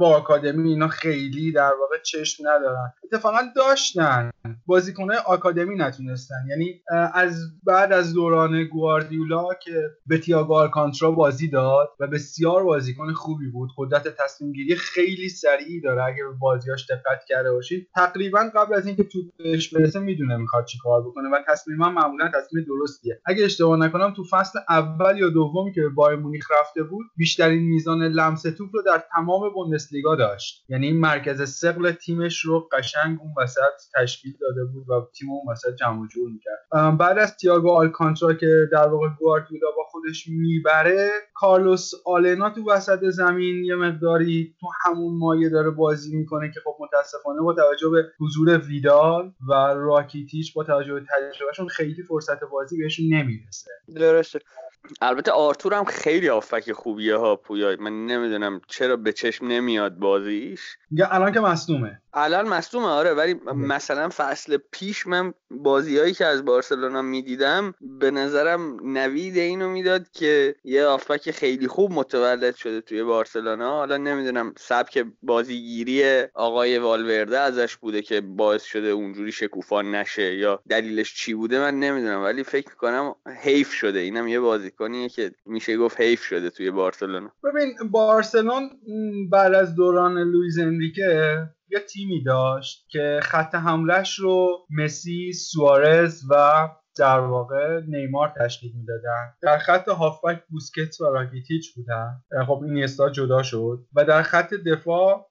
با آکادمی اینا خیلی در واقع چشم ندارن. اتفاقا داشتن. بازیکنهای آکادمی نتونستن. یعنی از بعد از دوران گواردیولا که به تییاگو آلکانترا بازی داد و بسیار بازیکن خوبی بود قدرت تصمیم گیری خیلی سریعی داره. اگه به بازیاش دقت کرده باشید تقریبا قبل از اینکه توپ بهش برسه می‌دونه می‌خواد چیکار بکنه و تصمیما معمولا تصمیم درستیه. اگه اشتباه نکنم تو فصل اول یا دومی که به بایر مونیخ رفته بود بیشترین میزان لمس توپ رو در تمام بوندسلیگا داشت. یعنی این مرکز سقل تیمش رو قشنگ اون وسط تشکیل داده بود و تیم اون وسط جمع جور می‌کرد. بعد از تییاگو آلکانترا که در واقع گواردیولا با خودش می‌بره کارلوس آلنا تو وسط زمین یه مقداری تو همون مایه داره بازی می‌کنه که خب متاسفانه با توجه به حضور ویدال و راکیتیش با توجه به تجربهشون خیلی فرصت بازی بهشون نمی‌رسه. درسته. البته آرتور هم خیلی آفک خوبیه ها پویا من نمی‌دونم چرا به چشم نمیاد بازیش. یا الان که مصدومه. الان مصدومه آره ولی مثلا فصل پیش من بازیهایی که از بارسلونا می‌دیدم به نظرم نوید اینو می‌داد که یه آفک خیلی خوب متولد شده توی بارسلونا. حالا نمی‌دونم سبک بازیگیری آقای والورده ازش بوده که باعث شده اونجوری شکوفان نشه یا دلیلش چی بوده من نمی‌دونم. ولی فکر می‌کنم حیف شده. اینم یه بازیکنیه که میشه گفت حیف شده توی بارسلونا. ببین بارسلون بعد از دوران لوئیس انریکه یه تیمی داشت که خط حملش رو مسی، سوارز و در واقع نیمار تشکیل می‌دادن. در خط هافبک بوسکتس و راکیتیچ بودن. خب اینیستا جدا شد. و در خط دفاع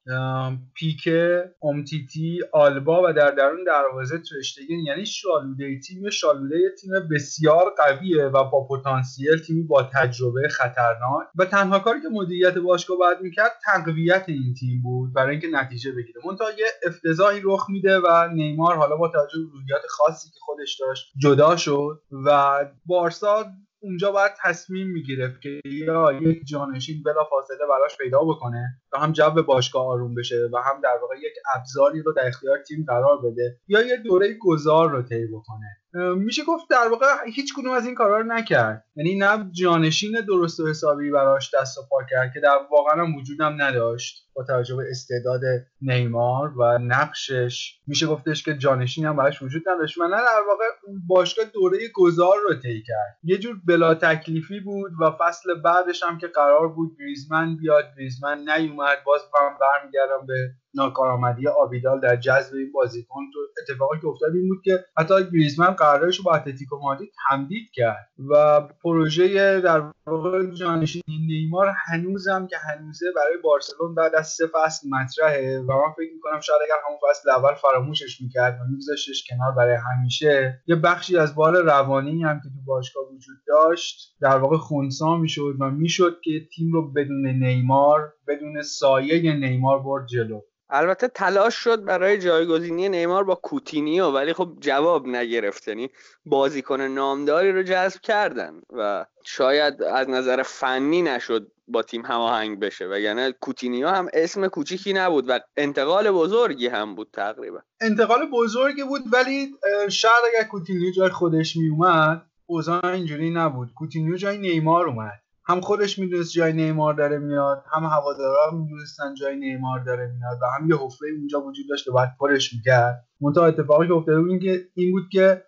پیکه اومتیتی آلبا و در درون دروازه ترشتگن یعنی شالوده تیم شالوده تیم بسیار قویه و با پتانسیل تیمی با تجربه خطرناک. و تنها کاری که مدیریت باشگاه باید می‌کرد تقویت این تیم بود برای اینکه نتیجه بگیره. منتها یه افتضاحی رخ میده و نیمار حالا با توجه به خاصی که خودش داشت جدا شد و بارسا اونجا باید تصمیم می‌گرفت که یا یک جانشین بلا فاصله براش پیدا بکنه و هم جو باشگاه آروم بشه و هم در واقع یک ابزاری رو در اختیار تیم قرار بده یا یه دوره گذار رو طی بکنه. میشه گفت در واقع هیچ کدوم از این کارا رو نکرد. یعنی نه جانشین درست و حسابی براش دست و پا کرد که در واقعا هم وجودم نداشت با توجه به استعداد نیمار و نقشش. میشه گفتش که جانشین هم براش وجود نداشت. و نه در واقع باشگاه دوره گذار رو طی کرد. یه جور بلا تکلیفی بود و فصل بعدش هم که قرار بود گریزمن بیاد گریزمن نیومد. باز هم برمیگردم به ناکارآمدی آبیدال در جذب این بازیکن تو اتفاقی که افتاد این بود که حتی گریزمن قراردادش رو با اتلتیکو مادرید تمدید کرد و پروژه در واقع جانشین نیمار هنوزم که هنوزه برای بارسلون بعد از سه فصل مطرحه و من فکر می‌کنم شاید اگر همون فصل اول فراموشش می‌کرد و میگذاشتش کنار برای همیشه یه بخشی از بار روانی هم که تو باشگاه وجود داشت در واقع خونسا می‌شد و می‌شد که تیم رو بدون نیمار بدون سایه نیمار برد جلو. البته تلاش شد برای جایگزینی نیمار با کوتینیو ولی خب جواب نگرفت. یعنی بازیکن نامداری رو جذب کردن و شاید از نظر فنی نشد با تیم هماهنگ بشه. و یعنی کوتینیو هم اسم کوچیکی نبود و انتقال بزرگی هم بود تقریبا. انتقال بزرگی بود ولی شاید اگر کوتینیو جای خودش می اومد اوضاع اینجوری نبود. کوتینیو جای نیمار اومد. هم خودش می‌دونست جای نیمار داره میاد هم هوادارا می‌دونستن جای نیمار داره میاد و هم یه حفره اونجا وجود داشت که باید پرش می‌کرد. منتها اتفاقی که افتاده بود این بود که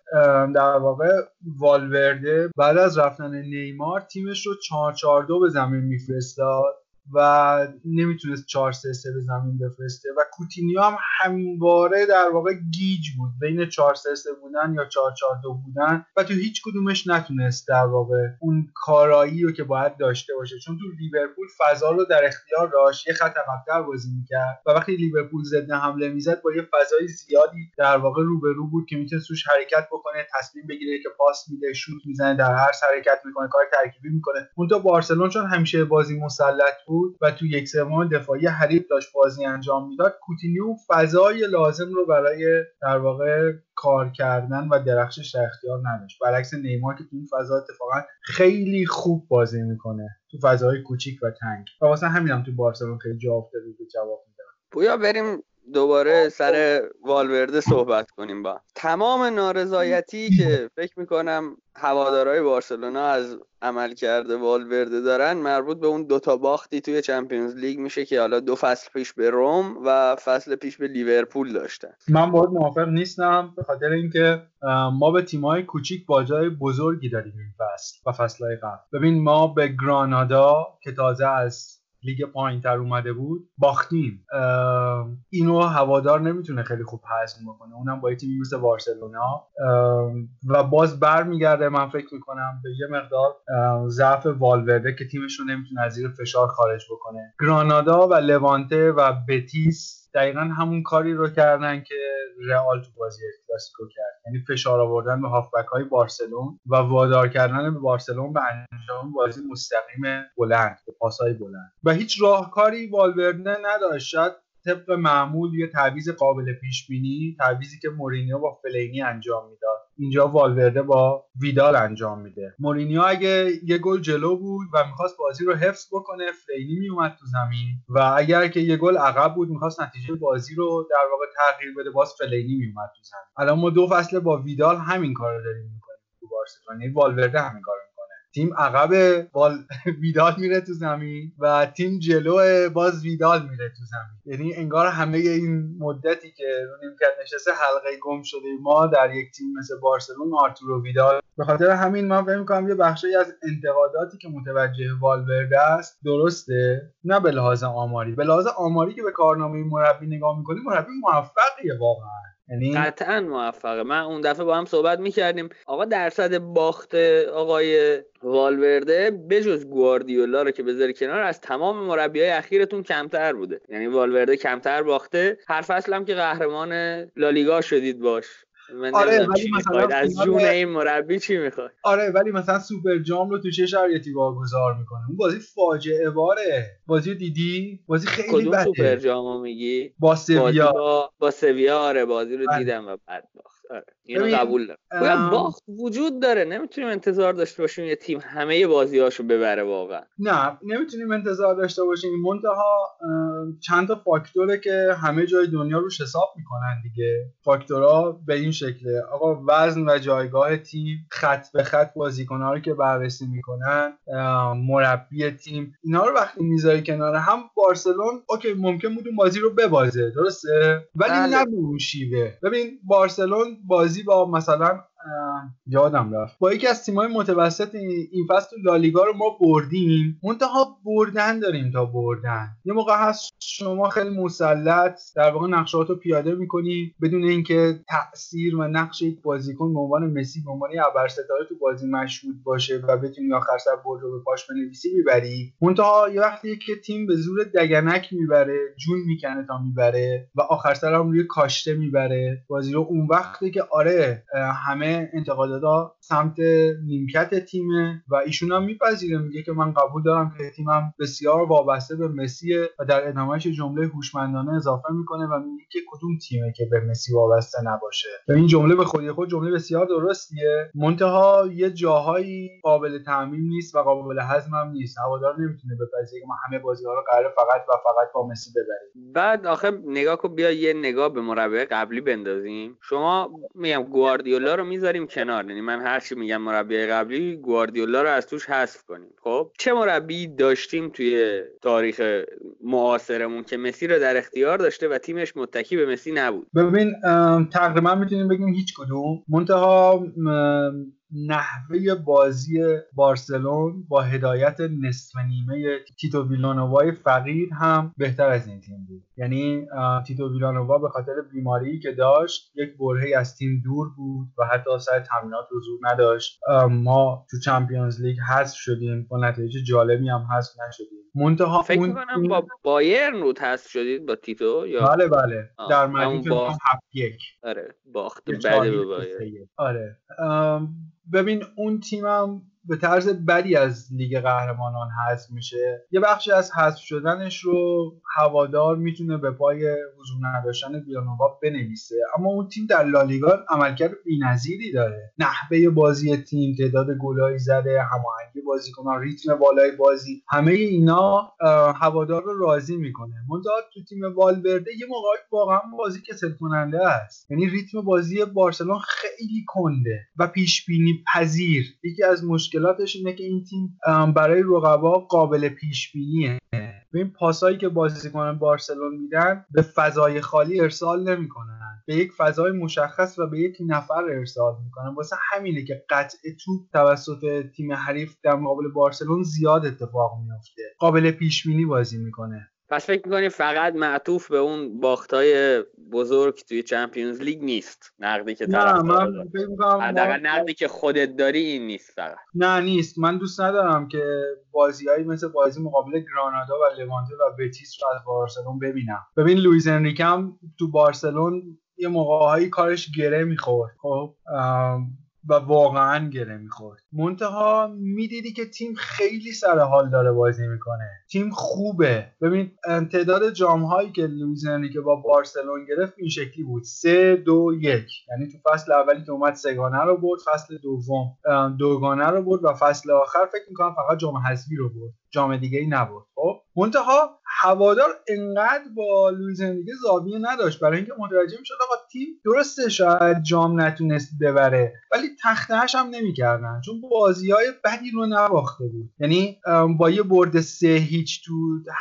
در واقع والورده بعد از رفتن نیمار تیمش رو 4 به زمین میفرستاد. و نمی‌تونست 4 3 3 به زمین بفرسته. و کوتینیو هم همواره در واقع گیج بود. بین 4 3 3 بودن یا 4 4 2 بودن و تو هیچ کدومش نتونست در واقع اون کارایی رو که باید داشته باشه. چون تو لیورپول فضا رو در اختیار داشت. یه خط عقب‌تر بازی می‌کرد. و وقتی لیورپول ضد حمله می‌زد با یه فضای زیادی در واقع رو به رو بود که می‌تونه توش حرکت بکنه تصمیم بگیره که پاس میده شوت می‌زنه در هر حرکت می‌کنه کار ترکیبی می‌کنه. اون تو بارسلون چون همیشه بازی مسلط بود و تو یک سوم دفاعی حریف داشت بازی انجام می‌داد کوتینیو فضای لازم رو برای در واقع کار کردن و درخشش در اختیار نداشت. برعکس نیمار که تو این فضا اتفاقا خیلی خوب بازی می‌کنه تو فضاهای کوچیک و تنگ. و واسه همین هم تو بارسلون خیلی جا افتاده جواب میده پویا بریم دوباره سر والورده صحبت کنیم با. تمام نارضایتی که فکر می‌کنم هوادارهای بارسلونا از عمل کرده والورده دارن مربوط به اون دوتا باختی توی چمپیونز لیگ میشه که حالا دو فصل پیش به روم و فصل پیش به لیورپول داشتن. من باید موافق نیستم به خاطر اینکه ما به تیمای کوچیک باجای بزرگی داریم این فصل و فصلهای قبل. ببین ما به گرانادا که تازه از لیگ پایین تر اومده بود باختیم. اینو هوادار نمی‌تونه خیلی خوب هضم بکنه. اونم با تیمی مثل بارسلونا. و باز برمیگرده من فکر می‌کنم به یه مقدار ضعف والورده که تیمش رو نمی‌تونه از زیر فشار خارج بکنه. گرانادا و لوانته و بتیس دقیقا همون کاری رو کردن که رئال تو بازی کلاسیکو کرد. یعنی فشار آوردن به هافبک های بارسلون و وادار کردن به بارسلون به انجام بازی مستقیم بلند به پاسهای بلند. و هیچ راهکاری والورده نداشت. طبق معمول یه تعویز قابل پیش بینی تعویزی که مورینیو با فلینی انجام می‌داد. اینجا والورده با ویدال انجام میده. مورینیو اگه یه گل جلو بود و می‌خواست بازی رو حفظ بکنه فلینی میومد تو زمین. و اگر که یه گل عقب بود می‌خواست نتیجه بازی رو در واقع تغییر بده باز فلینی میومد تو زمین. الان ما دو فصل با ویدال همین کار رو داریم می‌کنیم تو بارسلونا. یعنی والورده همین کار تیم عقب بال (laughs) ویدال میره تو زمین و تیم جلو باز ویدال میره تو زمین. یعنی انگار همه این مدتی که رو نیمکت نشسته حلقه گم شده. ما در یک تیم مثل بارسلون آرتورو ویدال. به خاطر همین من فکر می‌کنم یه بخشی از انتقاداتی که متوجه والورده است درسته. نه به لحاظ آماری. به لحاظ آماری که به کارنامه مربی نگاه می‌کنیم مربی موفقیه واقعا. یعنی قطعا موفقه. من اون دفعه با هم صحبت می‌کردیم. آقا درصد باخت آقای والورده بجز گواردیولا رو که بذاری کنار از تمام مربی های اخیرتون کمتر بوده. یعنی والورده کمتر باخته. هر فصل هم که قهرمان لالیگا شدید باش. من آره ولی مثلا از جون این مربی چی می‌خواد آره ولی مثلا سوپر جام رو تو چه شرایطی واگذار می‌کنه؟ اون بازی فاجعه باره بازی دیدی؟ بازی خیلی کدوم بده. سوپر جام میگی؟ با سویا. با, با سویا آره بازی رو بله. دیدم و بعد باخت اینو قبول دارم. باخت وجود داره. نمی‌تونیم انتظار داشته باشیم یه تیم همه بازیهاشو ببره واقعا. نه نمی‌تونیم انتظار داشته باشیم. منتها چند تا فاکتوره که همه جای دنیا روش حساب می‌کنن دیگه. فاکتورها به این شکله. آقا وزن و جایگاه تیم خط به خط بازیکن‌ها رو که بررسی می‌کنن مربی تیم اینا رو وقتی می‌ذاری کنار هم بارسلون اوکی ممکن بود اون بازی رو ببازه درسته؟ ولی بله. نه به شیوه. ببین بارسلون بازی با مثلا یادم رفت. با یکی از تیم‌های متوسط این فصل تو لالیگا رو ما بردیم. منتها بردن داریم تا بردن. یه موقع هست شما خیلی مسلط در واقع نقشات رو پیاده می‌کنی بدون اینکه تاثیر و نقش یک بازیکن به عنوان مسی به عنوان ابرستاره تو بازی مشهود باشه و بتونی آخر سر برد رو به پاش بنویسی می‌بری. منتها یه وقتی که تیم به زور دگنک می‌بره جون می‌کنه تا می‌بره و آخر سر هم روی کاشته می‌بره. بازی رو اون وقتی که آره همه انتقادات سمت نیمکت تیمه و ایشون هم میپذیره. میگه که من قبول دارم که تیمم بسیار وابسته به مسیه و در ادامهش جمله هوشمندانه اضافه می‌کنه و میگه که کدوم تیمه که به مسی وابسته نباشه. و این جمله به خودی خود جمله بسیار درستیه. منتها یه جاهایی قابل تعمیم نیست و قابل هضم هم نیست. هوادار نمی‌تونه بپذیره که ما همه بازی ها رو قرار فقط و فقط با مسی ببریم. بعد آخه نگاه کن بیا یه نگاه به مربی قبلی بندازیم. شما میگم گواردیولا رو می‌ذاریم کنار. یعنی من هر چی میگم مربی قبلی گواردیولا رو از توش حذف کنیم. خب؟ چه مربی داشتیم توی تاریخ معاصرمون که مسی رو در اختیار داشته و تیمش متکی به مسی نبود؟ ببین تقریبا می‌تونیم بگیم هیچ کدوم. منتها نحوه بازی بارسلون با هدایت نصف نیمه تیتو ویلانووای فقیر هم بهتر از این تیم بود. یعنی تیتو ویلانووا به خاطر بیماری که داشت یک برهی از تیم دور بود و حتی سر تمرینات حضور نداشت. ما تو چمپیونز لیگ حذف شدیم با نتایج جالبی هم حذف نشدیم. منتها فکر می‌کنم با بایرن رو حذف شدید با تیتو یا؟ بله بله. در مجموع با... هفت یک. آره باخت بعد به بایرن. آره. ببین اون تیمم به طرز بدی از لیگ قهرمانان حذف میشه. یه بخشی از حذف شدنش رو هوادار می‌تونه به پای حضور نداشتن ویلانووا بنویسه. اما اون تیم در لالیگا عملکرد بی‌نظیری داره. نحوه بازی تیم تعداد گلایی زده هماهنگی بازیکنان ریتم بالای بازی همه اینا هوادار رو راضی می‌کنه. منتها تو تیم والورده یه موقعی واقعا بازی کسل کننده است. یعنی ریتم بازی بارسلون خیلی کنده و پیش بینی پذیر. یکی از مشکلاتش اینه که این تیم برای رقبا قابل پیش بینیه این پاسایی که بازیکنان بارسلون میدن به فضای خالی ارسال نمی‌کنن. به یک فضای مشخص و به یک نفر ارسال می‌کنن. واسه همینه که قطع توپ توسط تیم حریف در مقابل بارسلون زیاد اتفاق میفته قابل پیش بینی بازی می‌کنه. پس فکر می‌کنی فقط معطوف به اون باختای بزرگ توی Champions League نیست؟ نقدی که نه من حداقل نقدی که خودت داری این نیست فقط. نه نیست. من دوست ندارم که بازیهایی مثل بازی مقابل گرانادا و لوانته و بتیس رو از بارسلون ببینم. ببین لوییز انریکم تو بارسلون یه موقعهایی کارش گره می‌خورد. خب و واقعا گره می‌خورد. منتها می‌دیدی که تیم خیلی سر حال داره بازی می‌کنه. تیم خوبه. ببین تعداد جام هایی که لوییز انریکه با بارسلون گرفت این شکلی بود. سه دو یک. یعنی تو فصل اولی که اومد سه‌گانه رو برد فصل دوم دوگانه رو برد و فصل آخر فکر می‌کنم فقط جام حذفی رو برد. جام دیگه ای نبرد. خب؟ منتها هوادار انقدر با لوییز انریکه زاویه نداشت. برای اینکه متوجه می‌شد آقا تیم درسته شاید جام نتونست ببره ولی تخطئه‌ش هم نمی‌کردن. چون بازی های بدی رو نباخته بود. یعنی با یه برد سه هیچ تو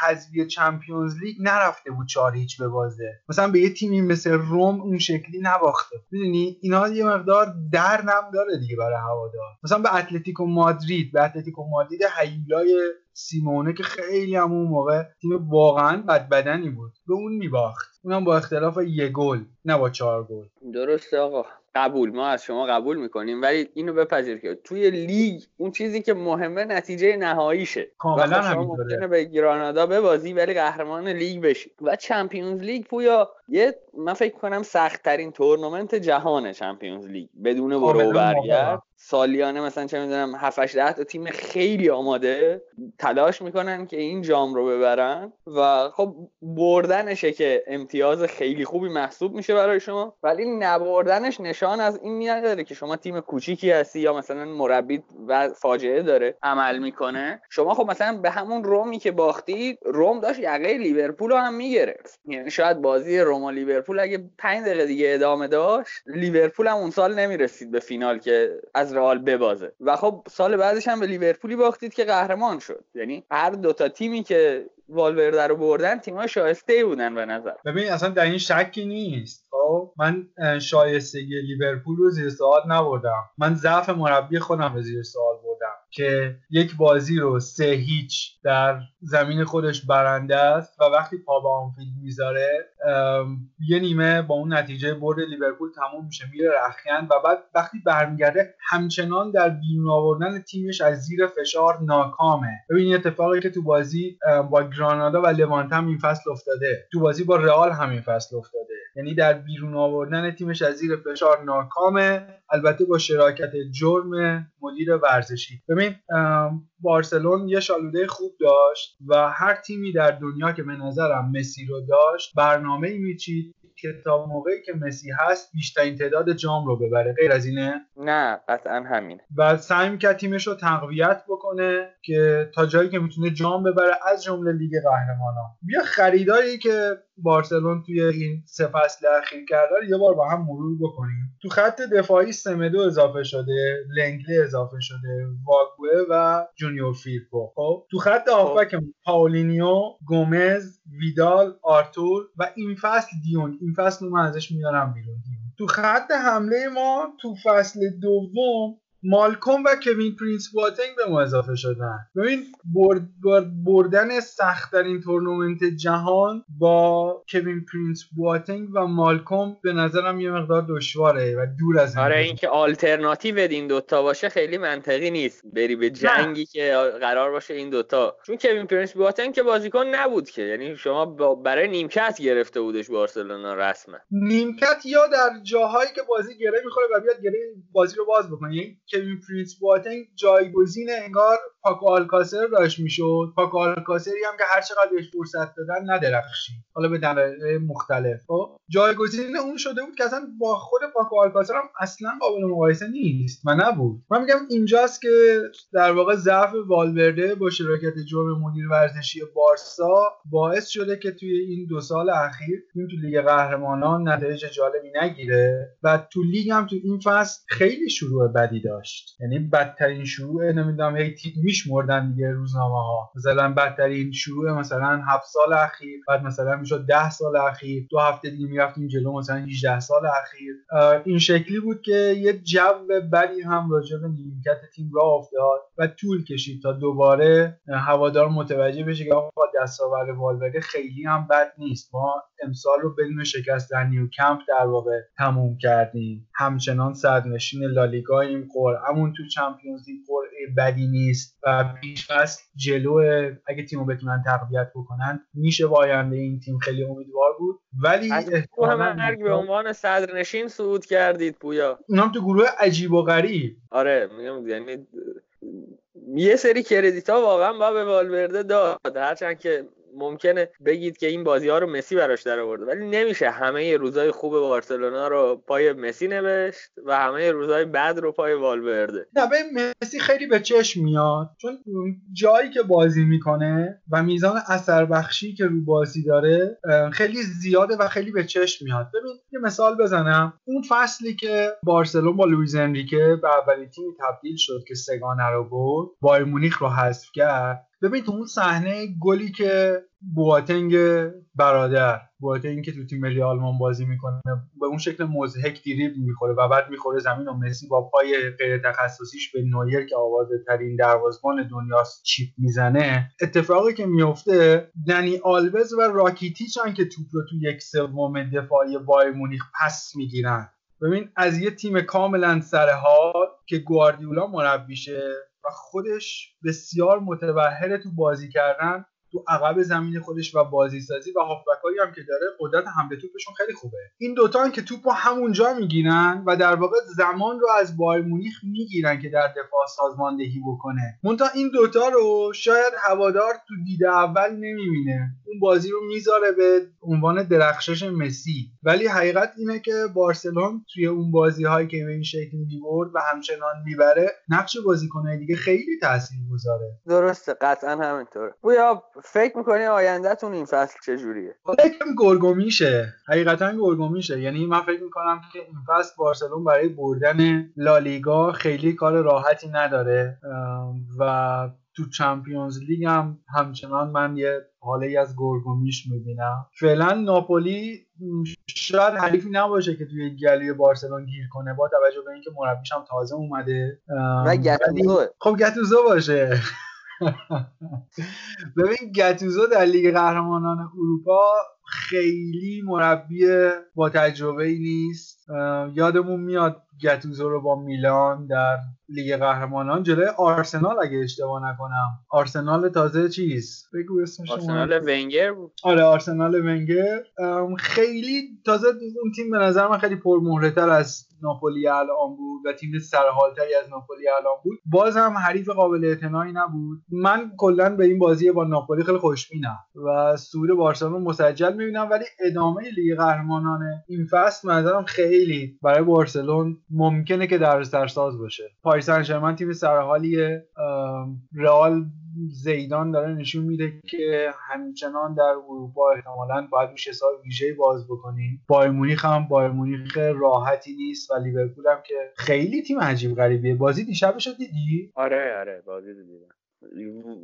حذفی Champions League نرفته بود چهار هیچ ببازه. مثلا به یه تیمی مثل روم اون شکلی نباخته. می‌دونی؟ اینا یه مقدار درد هم داره دیگه برای هوادار. مثلا به اتلتیکو مادرید. به اتلتیکو مادرید هیولای سیمئونه که خیلی هم اون موقع تیم واقعا بدبدنی بود. به اون میباخت. اونم با اختلاف یه گل نه با چهار گل. درسته آقا. قبول. ما از شما قبول می‌کنیم. ولی اینو بپذیر که توی لیگ اون چیزی که مهمه نتیجه نهاییشه. کاملا شما ممکنه به گرانادا ببازی ولی قهرمان لیگ بشی. و Champions League پویا یه من فکر کنم سخت ترین تورنمنت جهان Champions League. بدون برو برگرد. سالیانه مثلا چه می‌دونم 7 8 تا تیم خیلی آماده تلاش می‌کنن که این جام رو ببرن و خب بردنشه که امتیاز خیلی خوبی محسوب میشه برای شما ولی نبردنش نشان از این نداره که شما تیم کوچیکی هستی یا مثلا مربی و فاجعه داره عمل می‌کنه. شما خب مثلا به همون رومی که باختی روم داشت یقه لیورپول هم می‌گرفت. یعنی شاید بازی روما لیورپول اگه 5 دقیقه دیگه ادامه داشت لیورپول هم اون سال نمی‌رسید به فینال که از رئال ببازه. و خب سال بعدش هم به لیورپولی باختید که قهرمان شد. یعنی هر دوتا تیمی که والورده رو بردن تیم‌های شایسته بودن به نظر. ببین اصلا در این شکی نیست. خب من شایستگی لیورپول رو زیر سوال نبردم. من ضعف مربی خودم رو زیر سوال بردم که یک بازی رو سه هیچ در زمین خودش برنده است و وقتی پا به آنفیلد می‌ذاره یه نیمه با اون نتیجه برد لیورپول تموم میشه میره رخیان و بعد وقتی برمیگرده همچنان در بیرون آوردن تیمش از زیر فشار ناکامه. ببین این اتفاقی که تو بازی با گرانادا و لوانته هم این فصل افتاده. تو بازی با رئال همین فصل افتاده. یعنی در بیرون آوردن تیمش از زیر فشار ناکامه. البته با شراکت جرم مدیر ورزشی. ببین بارسلون یه شالوده خوب داشت و هر تیمی در دنیا که به نظرم مسی رو داشت برنامه ای میچید که تا موقعی که مسی هست بیشترین تعداد جام رو ببره. غیر از اینه؟ نه قطعا همینه. و سعی می‌کرد تیمش رو تقویت بکنه که تا جایی که می‌تونه جام ببره از جمله لیگ قهرمانان. بیا خریدایی که بارسلون توی این سه فصل اخیر کرده یه بار با هم مرور بکنیم. تو خط دفاعی سمدو اضافه شده لنگلی اضافه شده واگوه و جونیور فیرپو خب تو خط هافبک پائولینیو گومز ویدال آرتور و این فصل دی‌یونگ این فصل من ازش میارم بیرون. تو خط حمله ما تو فصل دوم مالکوم و کوین پرینس بواتنگ به ما اضافه شدن. ببین برد بردن سختترین تورنمنت جهان با کوین پرینس بواتنگ و مالکوم به نظرم یه مقدار دشواره و دور از آره اینکه آلترناتیو این دوتا باشه خیلی منطقی نیست. بری به جنگی که قرار باشه این دوتا. چون کوین پرینس بواتنگ که بازیکن نبود که. یعنی شما برای نیمکت گرفته بودش بارسلونا رسما. نیمکت یا در جاهایی که بازی گره می‌خوره و بیاد گره بازی رو باز بکنه. یعنی کوین پرینس بواتنگ جایگزین انگار پاکو آلکاسر داشت می‌شد. پاکو آلکاسری هم که هر چقدر بهش فرصت دادن ندرخشید حالا به دلایل مختلف. خب جایگزین اون شده بود که اصلا با خود پاکو آلکاسر هم اصلا قابل مقایسه نیست و نبود. من میگم اینجاست که در واقع ضعف والورده با شراکت جرم مدیر ورزشی بارسا باعث شده که توی این دو سال اخیر این تو لیگ قهرمانان نتایج جالبی نگیره و تو لیگ هم تو این فصل خیلی شروع بدی داشت. یعنی بدترین شروع نمی‌دونم هی میشمردن دیگه روزنامه ها مثلا بدترین شروع مثلا هفت سال اخیر بعد مثلا می‌شد ده سال اخیر دو هفته دیگه می‌رفتیم جلو مثلا 18 سال اخیر. این شکلی بود که یه جو بدی هم راجع به نیمکت تیم راه افتاد و طول کشید تا دوباره هوادار متوجه بشه که آقا دستاورد والورده خیلی هم بد نیست. ما امسال رو بدون شکست در نیوکمپ در واقع تموم کردیم. همچنان صدرنشین لالیگاییم قرعمون تو چمپیونز لیگ قرعه بدی نیست و پیش فصل جلو اگه تیمو بتونن تقویت بکنن میشه با آینده این تیم خیلی امیدوار بود. ولی از مرگ به عنوان صدرنشین صعود کردید پویا. اونم تو گروه عجیب و غریب. آره میگم یعنی یه سری کردیت ها واقعا با به والورده داد. هرچند که ممکنه بگید که این بازی ها رو مسی براش در آورده ولی نمیشه. همه روزای خوب بارسلونا رو پای مسی نوشت و همه روزای بد رو پای والورده. نه به مسی خیلی به چشم میاد چون جایی که بازی می‌کنه و میزان اثر بخشی که رو بازی داره خیلی زیاده و خیلی به چشم میاد. ببین یه مثال بزنم. اون فصلی که بارسلون با لوییز انریکه به اولین تیمی تبدیل شد که سه‌گانه رو برد بایر مونیخ رو حذف کرد ببین تو اون صحنه گلی که بواتنگ برادر بواتنگ که تو تیم ملی آلمان بازی می‌کنه به اون شکل مضحک دریبل می‌خوره و بعد می‌خوره زمین و مسی با پای غیر تخصصیش به نویر که پرآوازه ترین دروازه‌بان دنیاست چیپ می‌زنه. اتفاقی که میفته دنی آلوز و راکیتیچ که توپ رو تو یک سوم دفاعی بایر مونیخ پس می‌گیرن. ببین از یه تیم کاملا سرحال که گواردیولا مربیشه و خودش بسیار متبهر تو بازی کردن. تو عقب زمین خودش و بازی سازی و هافبکایی هم که داره قدرت حمله توپشون خیلی خوبه. این دوتا که توپ همونجا می‌گیرن و در واقع زمان رو از بایر مونیخ می‌گیرن که در دفاع سازماندهی بکنه. مونتا این دوتا رو شاید هوادار تو دیده اول نمی‌بینه. اون بازی رو می‌ذاره به عنوان درخشش مسی. ولی حقیقت اینه که بارسلون توی اون بازی هایی که به این شکل می‌برد و همچنان می‌بره نقش بازیکنهای دیگه خیلی تاثیر گذاره درسته قطعا همینطوره. بویا فکر می‌کنی آیندهتون این فصل چجوریه؟ یکم گرگومیشه. حقیقتا گرگومیشه. یعنی من فکر می‌کنم که این فصل بارسلون برای بردن لالیگا خیلی کار راحتی نداره. و تو چمپیونز لیگ هم همچنان من یه حاله از گرگومیش می‌بینم. فعلا ناپولی شاید حریفی نباشه که توی گلی بارسلون گیر کنه با توجه به اینکه مربیش هم تازه اومده. و گتوزو خب گتوزو باشه. (laughs) ببین گتوزو در لیگ قهرمانان اروپا خیلی مربی با تجربه ای نیست یادمون میاد گتوزو رو با میلان در لیگ قهرمانان جلوی آرسنال اگه اشتباه نکنم. آرسنال تازه چیز؟ بگو اسمش آرسنال ونگر بود. آره آرسنال ونگر. خیلی تازه اون تیم به نظر من خیلی پرمهره‌تر از ناپولی الان بود و تیم سرحالتری از ناپولی الان بود. باز هم حریف قابل اعتنایی نبود. من کلا به این بازی با ناپولی خیلی خوشبینم و سود بارسلونا مسجل می‌بینم ولی ادامه لیگ قهرمانان این فصل نظرم خیلی برای بارسلون ممکنه که در سرساز باشه. پاریس سن تیم سرحالیه. رئال زیدان داره نشون میده که همچنان در اروپا احتمالا باید روش حساب ویژه باز بکنیم. بایر مونیخ هم بایر مونیخ راحتی نیست و لیورپول هم که خیلی تیم عجیب غریبیه. بازی دیشبش دیدی؟ آره آره بازی دیدم.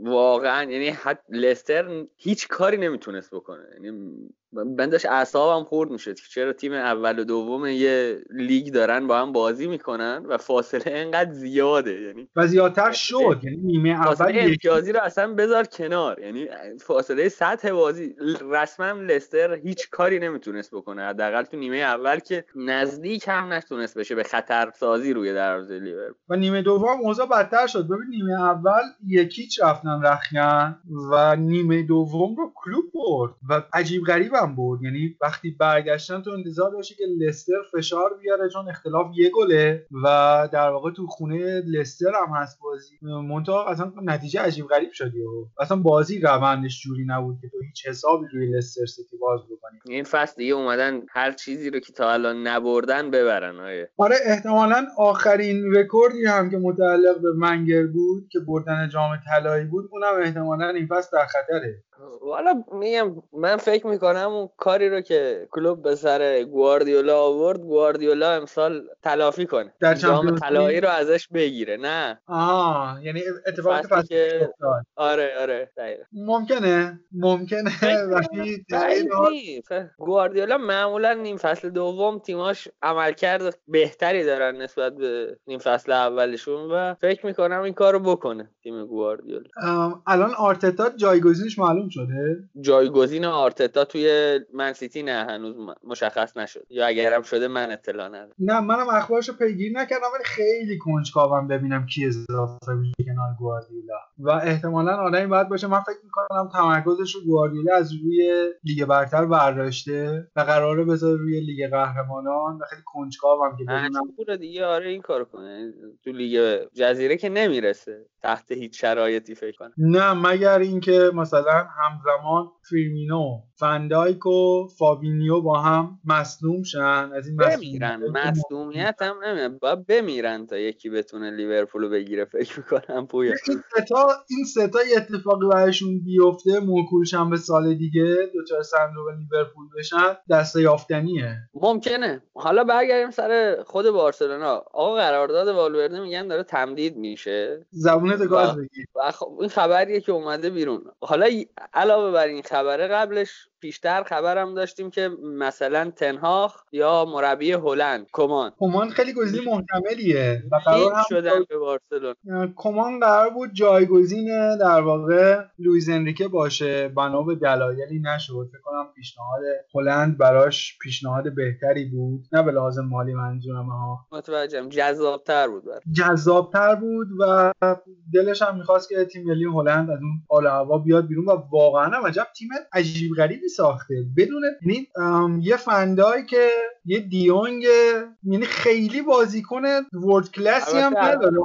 واقعا یعنی حد لستر هیچ کاری نمی‌تونست بکنه. یعنی من داشت اعصابم خورد می‌شد که چرا تیم اول و دوم یه لیگ دارن با هم بازی می‌کنن و فاصله انقدر زیاده یعنی و زیادتر شد یعنی نیمه اول امتیازی رو اصلا بذار کنار یعنی فاصله سطح بازی رسما لستر هیچ کاری نمی‌تونست بکنه حداقل تو نیمه اول که نزدیک هم نتونست بشه به خطر سازی روی دروازه لیورپول. و نیمه دوم اوضاع بدتر شد. ببین نیمه اول یکیچ رفتن رخیان و نیمه دوم رو کلوب برد و عجیب غریب هم برد یعنی وقتی برگشتن تو انتظار داشتی که لستر فشار بیاره چون اختلاف یه گله و در واقع تو خونه لستر هم هست بازی. منتها اصلا نتیجه عجیب غریب شدی و اصلا بازی روندش جوری نبود که تو هیچ حسابی روی لستر سیتی باز بکنی. این فصل دیگه اومدن هر چیزی رو که تا الان نبردن ببرن آیه. آره احتمالا آخرین رکوردی هم که متعلق به منگر بود که بردن جام طلایی بود اونم احتمالا این فصل در خطره. حالا میگم من فکر می‌کنم اون کاری رو که کلوب به سر گواردیولا آورد گواردیولا امسال تلافی کنه. در جام طلایی رو ازش بگیره نه؟ آها یعنی اتفاقی که آره آره دقیقا. ممکنه ممکنه. (laughs) وقتی گواردیولا معمولا نیم فصل دوم تیماش عملکرد بهتری دارن نسبت به نیم فصل اولشون و فکر می‌کنم این کارو بکنه تیم گواردیولا. الان آرتتا جایگزینش معلوم شده؟ جایگزین آرتتا توی من سیتی نه هنوز مشخص نشد. یا اگرم شده من اطلاع ندارم. نه منم اخبارشو پیگیری نکردم ولی خیلی کنجکاوم ببینم کی اضافه میشه کنار گواردیولا. و احتمالا آدمی باید باشه. من فکر می‌کنم تمرکزش رو گواردیولا از روی لیگ برتر برداشته و قراره بذاره روی لیگ قهرمانان و خیلی کنجکاوم که ببینم. دیگه. آره این کارو کنه. تو لیگ جزیره که نمی‌رسه. تحت هیچ شرایطی فکر کنم. نه مگر اینکه مثلا همزمان فیرمینو فندایک و فابینیو با هم مصدوم شن. از این بمیرن. مصدومیت هم نمی‌دونم. باید بمیرن تا یکی بتونه لیورپول رو بگیره فکر می‌کنم. پویا. این سه تا این سه تا اتفاقی براشون بیفته. موکول شن به سال دیگه دوچار صندوق لیورپول بشن. دست یافتنیه. ممکنه. حالا برگردیم سر خود بارسلونا. آقا قرارداد والورده میگن داره تمدید میشه. زبونت گاز بگیر. خب این خبریه که اومده بیرون. حالا علاوه بر این خبره قبلش پیشتر خبرم داشتیم که مثلا تنهاخ یا مربی هلند کمان. کمان خیلی گزینه محتملیه و قرار هم شدن به بارسلون کمان قرار بود جایگزین در واقع لویز انریکه باشه بنا به دلایلی نشد. فکر کنم پیشنهاد هلند براش پیشنهاد بهتری بود. نه به لازم مالی منظورم ها متوجهم. جذابتر بود بر. جذابتر بود و دلش هم می‌خواست که تیم ملی هلند از اون حال هوا بیاد بیرون و واقعا هم عجب تیم عجیب غریبی ساخته. بدون یعنی یه فندایی که یه دیونگ یعنی خیلی بازیکن ورد کلاسی هم نداره.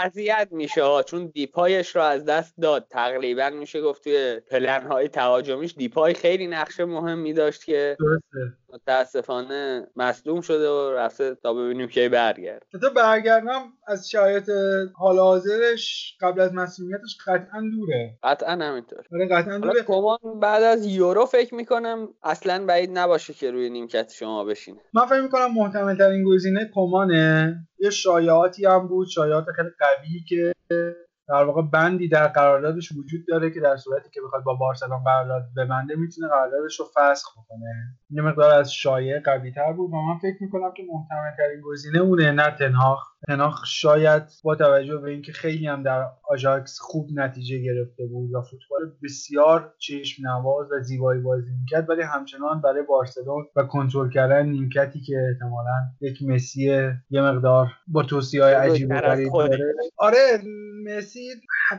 اذیت میشه چون دیپایش رو از دست داد. تقریبا میشه گفت توی پلن های تهاجمیش دیپای خیلی نقشه مهمی داشت که درسته. متاسفانه مصدوم شده و رفته تا ببینیم کی برگرد. تا برگردم از شرایط حال حاضرش قبل از مسئولیتش قطعا دوره. قطعا همینطور. آره قطعا دوره. کمان بعد از یورو فکر می‌کنم اصلا بعید نباشه که روی نیمکت شما بشینه. من فکر می‌کنم محتمل ترین گزینه کمانه. یه شایعاتی هم بود شایعات خیلی قوی که در واقع بندی در قراردادش وجود داره که در صورتی که بخواد با بارسلون قرارداد ببنده می‌تونه قراردادش رو فسخ بکنه. یه مقدار از شایعه قوی تر بود و من فکر می‌کنم که محتمل ترین گزینه اونه نه تنهاخ. تنهاخ شاید با توجه به اینکه خیلی هم در آژاکس خوب نتیجه گرفته بود و فوتبال بسیار چشم نواز و زیبایی بازی می‌کرد ولی همچنان برای بارسلون و کنترل کردن نیمکتی که احتمالا یک مسی یه مقدار با توصیه های عجیب و غریب داره. آره مسی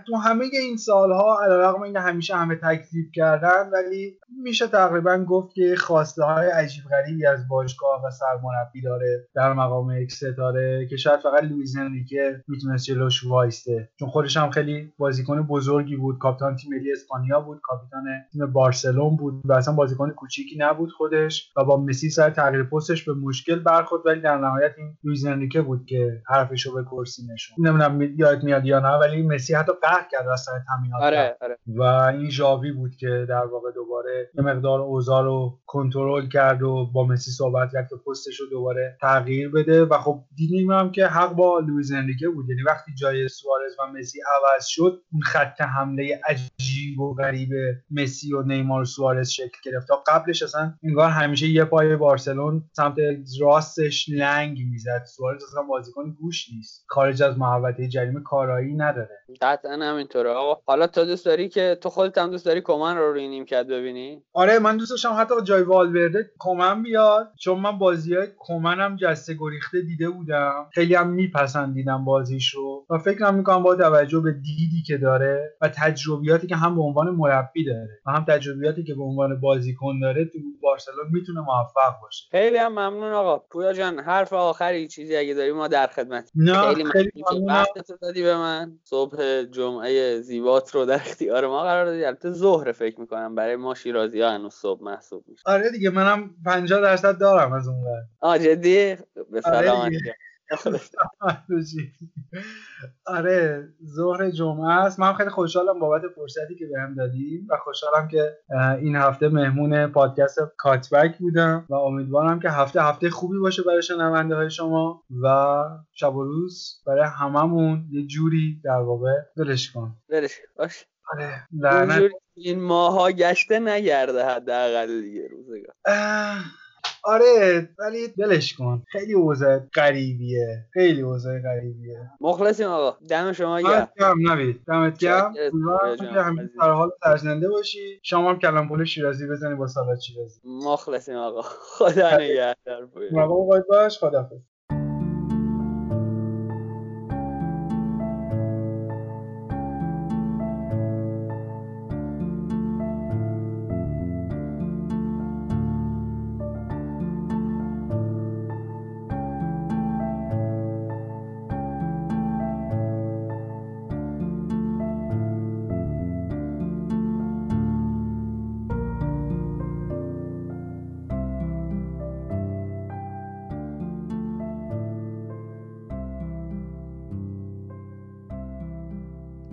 تو همه این سالها علیرغم اینکه همیشه همه تکذیب کردن ولی میشه تقریبا گفت که خواسته های عجیب غریبی از باشگاه و سرمربی داره در مقام یک ستاره. که شاید فقط لوئیز انریکه می‌تونست جلوش وایسته چون خودش هم خیلی بازیکن بزرگی بود. کاپیتان تیم ملی اسپانیا بود. کاپیتان تیم بارسلون بود. و اصلا بازیکن کوچیکی نبود خودش. و با مسی سر تغییر پستش به مشکل برخورد. ولی در نهایت این لوئیز بود که حرفشو به کرسی نشون نمی‌دونم یاد میاد یا نه ولی مسی حتی قهر کرد وسط تمرینات آره آره. و این ژاوی بود که در واقع دوباره یه مقدار اوضاع رو کنترل کرد و با مسی صحبت کرد که پستش رو دوباره تغییر بده. و خب دیدیم هم که حق با لوئیز انریکه بود. یعنی وقتی جای سوارز و مسی عوض شد اون خط حمله عجیب و غریب مسی و نیمار و سوارز شکل گرفت. تا قبلش اصلا انگار همیشه یه پای بارسلون سمت راستش لنگ می‌زد. سوارز اصلا بازیکن گوش نیست. خارج از محوطه جریمه کارایی نداره. قطعا همینطوره. آقا حالا تو دوست داری که تو خودت هم دوست داری کمان رو روی نیمکت ببینی؟ آره من دوست داشتم حتی جای والورده کمن بیاد. چون من بازی های کمنم جسته گریخته دیده بودم. خیلی هم میپسندیدم بازیش رو و فکرم می‌کنم با توجه به دیدی که داره و تجربیاتی که هم به عنوان مربی داره و هم تجربیاتی که به عنوان بازیکن داره تو بارسلون می‌تونه موفق باشه. خیلی هم ممنون آقا. پویا جان حرف آخری چیزی اگه داری ما در خدمت نه خیلی خیلی ممنون. وقتت دادی به من. صبح جمعه زیبات رو در اختیار ما قرار دادی. البته ظهر فکر می‌کنم برای ما شیرازی ها هنوز صبح محسوب میشه. آره دیگه منم 50 درصد دارم از اون ور. آه جدی؟ به آره سلامت دیگه. (laughs) آره ظهر جمعه است. من خیلی خوشحالم بابت فرصتی که بهم دادیم و خوشحالم که این هفته مهمون پادکست کاتبک بودم و امیدوارم که هفته هفته خوبی باشه برای شنونده های شما و شب و روز برای هممون یه جوری در واقع دلش کن. برش باش. آره لعنت. این ماها گشته نگرده حداقل دیگه روزگار. آره ولی دلش کن. خیلی اوضاع غریبیه. خیلی اوضاع غریبیه. مخلصیم آقا. دم شما گرم. گرم نوید. دمت گرم. همیشه در حال سرزنده باشی. شما هم کلم پول شیرازی بزنی با سالات شیرازی. مخلصیم آقا. (laughs) خدا نگهدار. باید باش. خدافظ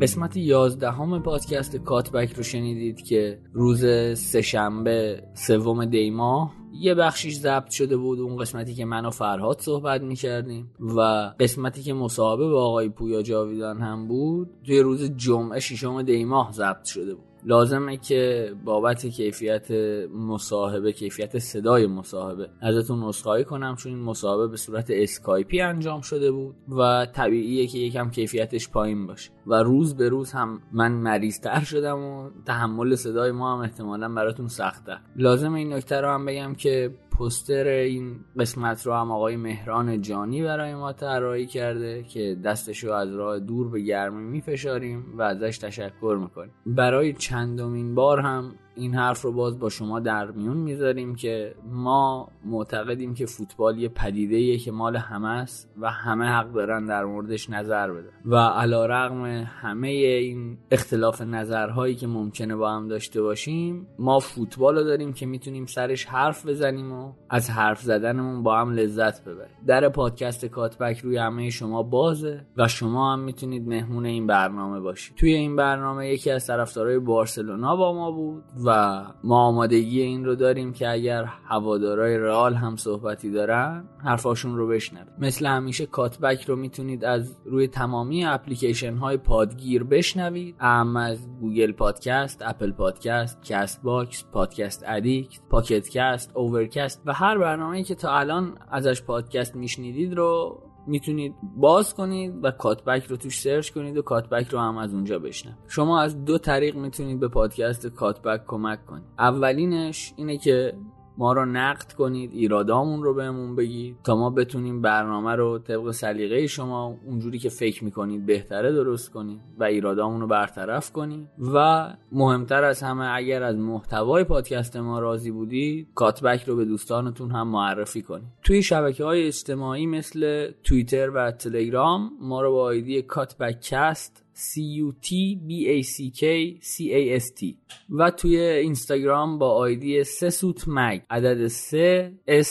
قسمت یازدهم پادکست کاتبک رو شنیدید که روز سهشنبه سوم دی ماه یه بخشیش ضبط شده بود اون قسمتی که من و فرهاد صحبت می‌کردیم و قسمتی که مصاحبه با آقای پویا جاویدان هم بود توی روز جمعه ششم دی ماه ضبط شده بود. لازمه که بابت کیفیت مصاحبه کیفیت صدای مصاحبه ازتون عذرخواهی کنم چون این مصاحبه به صورت اسکایپی انجام شده بود و طبیعیه که یکم کیفیتش پایین باشه و روز به روز هم من مریضتر شدم و تحمل صدای ما هم احتمالا براتون سخته. لازم این نکته رو هم بگم که پوستر این قسمت رو هم آقای مهران جانی برای ما طراحی کرده که دستش رو از راه دور به گرمی میفشاریم و ازش تشکر می‌کنیم. برای چندمین بار هم این حرف رو باز با شما در میون می‌ذاریم که ما معتقدیم که فوتبال یه پدیده که مال همه است و همه حق دارن در موردش نظر بدن. و علا رغم همه این اختلاف نظرهایی که ممکنه با هم داشته باشیم ما فوتبال رو داریم که می‌تونیم سرش حرف بزنیم و از حرف زدنمون با هم لذت ببریم. در پادکست کاتبک روی همه شما بازه و شما هم می‌تونید مهمون این برنامه باشید. توی این برنامه یکی از طرفدارای بارسلونا با ما بود و ما آمادگی این رو داریم که اگر هوادارای رئال هم صحبتی دارن حرفاشون رو بشنوید مثل همیشه کاتبک رو می‌تونید از روی تمامی اپلیکیشن های پادگیر بشنوید. اعم از Google Podcast Apple Podcast Castbox Podcast Addict Pocket Casts Overcast و هر برنامه‌ای که تا الان ازش پادکست میشنیدید رو می‌تونید باز کنید و کاتبک رو توش search کنید و کاتبک رو هم از اونجا بشنوید. شما از دو طریق می‌تونید به پادکست کاتبک کمک کنید. اولینش اینه که ما رو نقد کنید ایرادامون رو بهمون بگید تا ما بتونیم برنامه رو طبق سلیقه شما اونجوری که فکر می‌کنید بهتره درست کنید و ایرادامون رو برطرف کنید و مهمتر از همه اگر از محتوای پادکست ما راضی بودید کاتبک رو به دوستانتون هم معرفی کنید. توی شبکه های اجتماعی مثل توییتر و تلگرام ما رو با آیدی کاتبکست C-U-T-B-A-C-K-C-A-S-T و توی اینستاگرام با آیدی سسوت مگ عدد سه S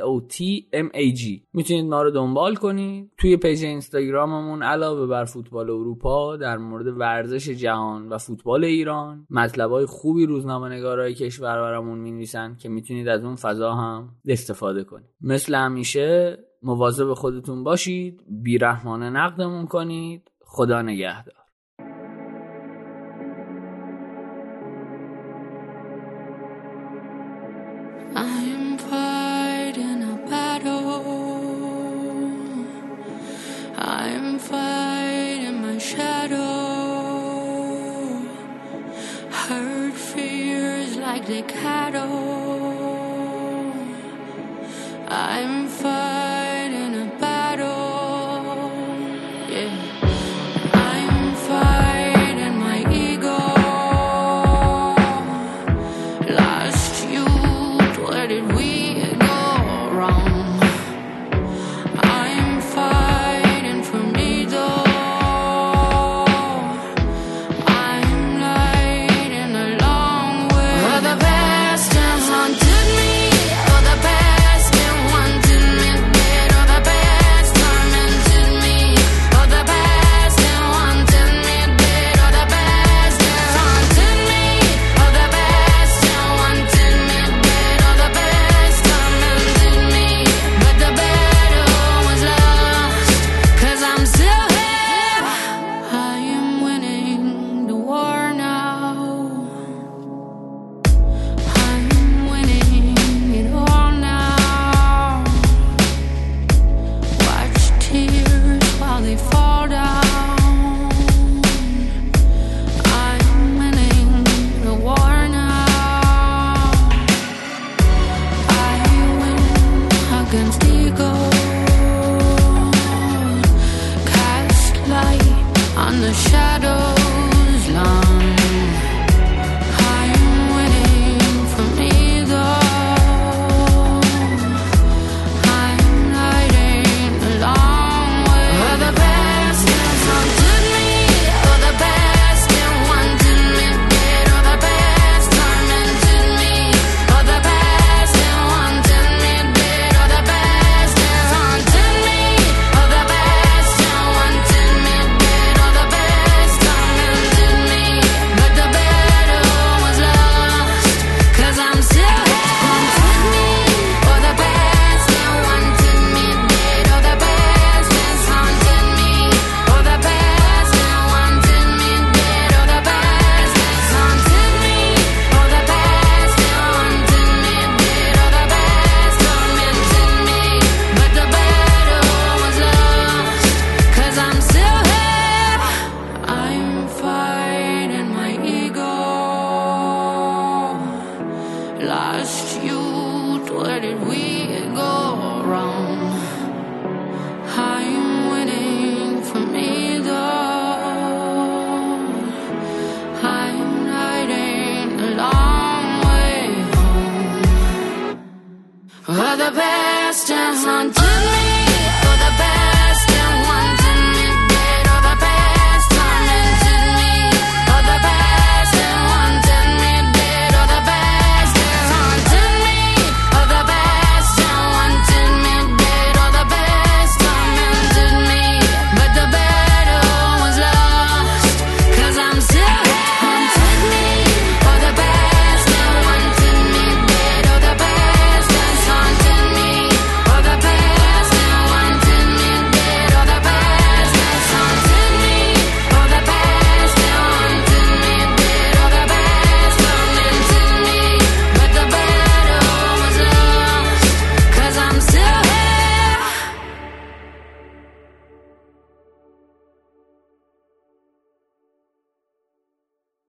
O T M A G. می‌تونید ما رو دنبال کنید. توی پیج اینستاگراممون علاوه بر فوتبال اروپا در مورد ورزش جهان و فوتبال ایران مطلبای خوبی روزنامه نگارای کشور برامون می‌نویسن که می‌تونید از اون فضا هم استفاده کنید. مثل همیشه مواظب خودتون باشید بیرحمانه نقدمون کنید. خدا نگهدار I'm fighting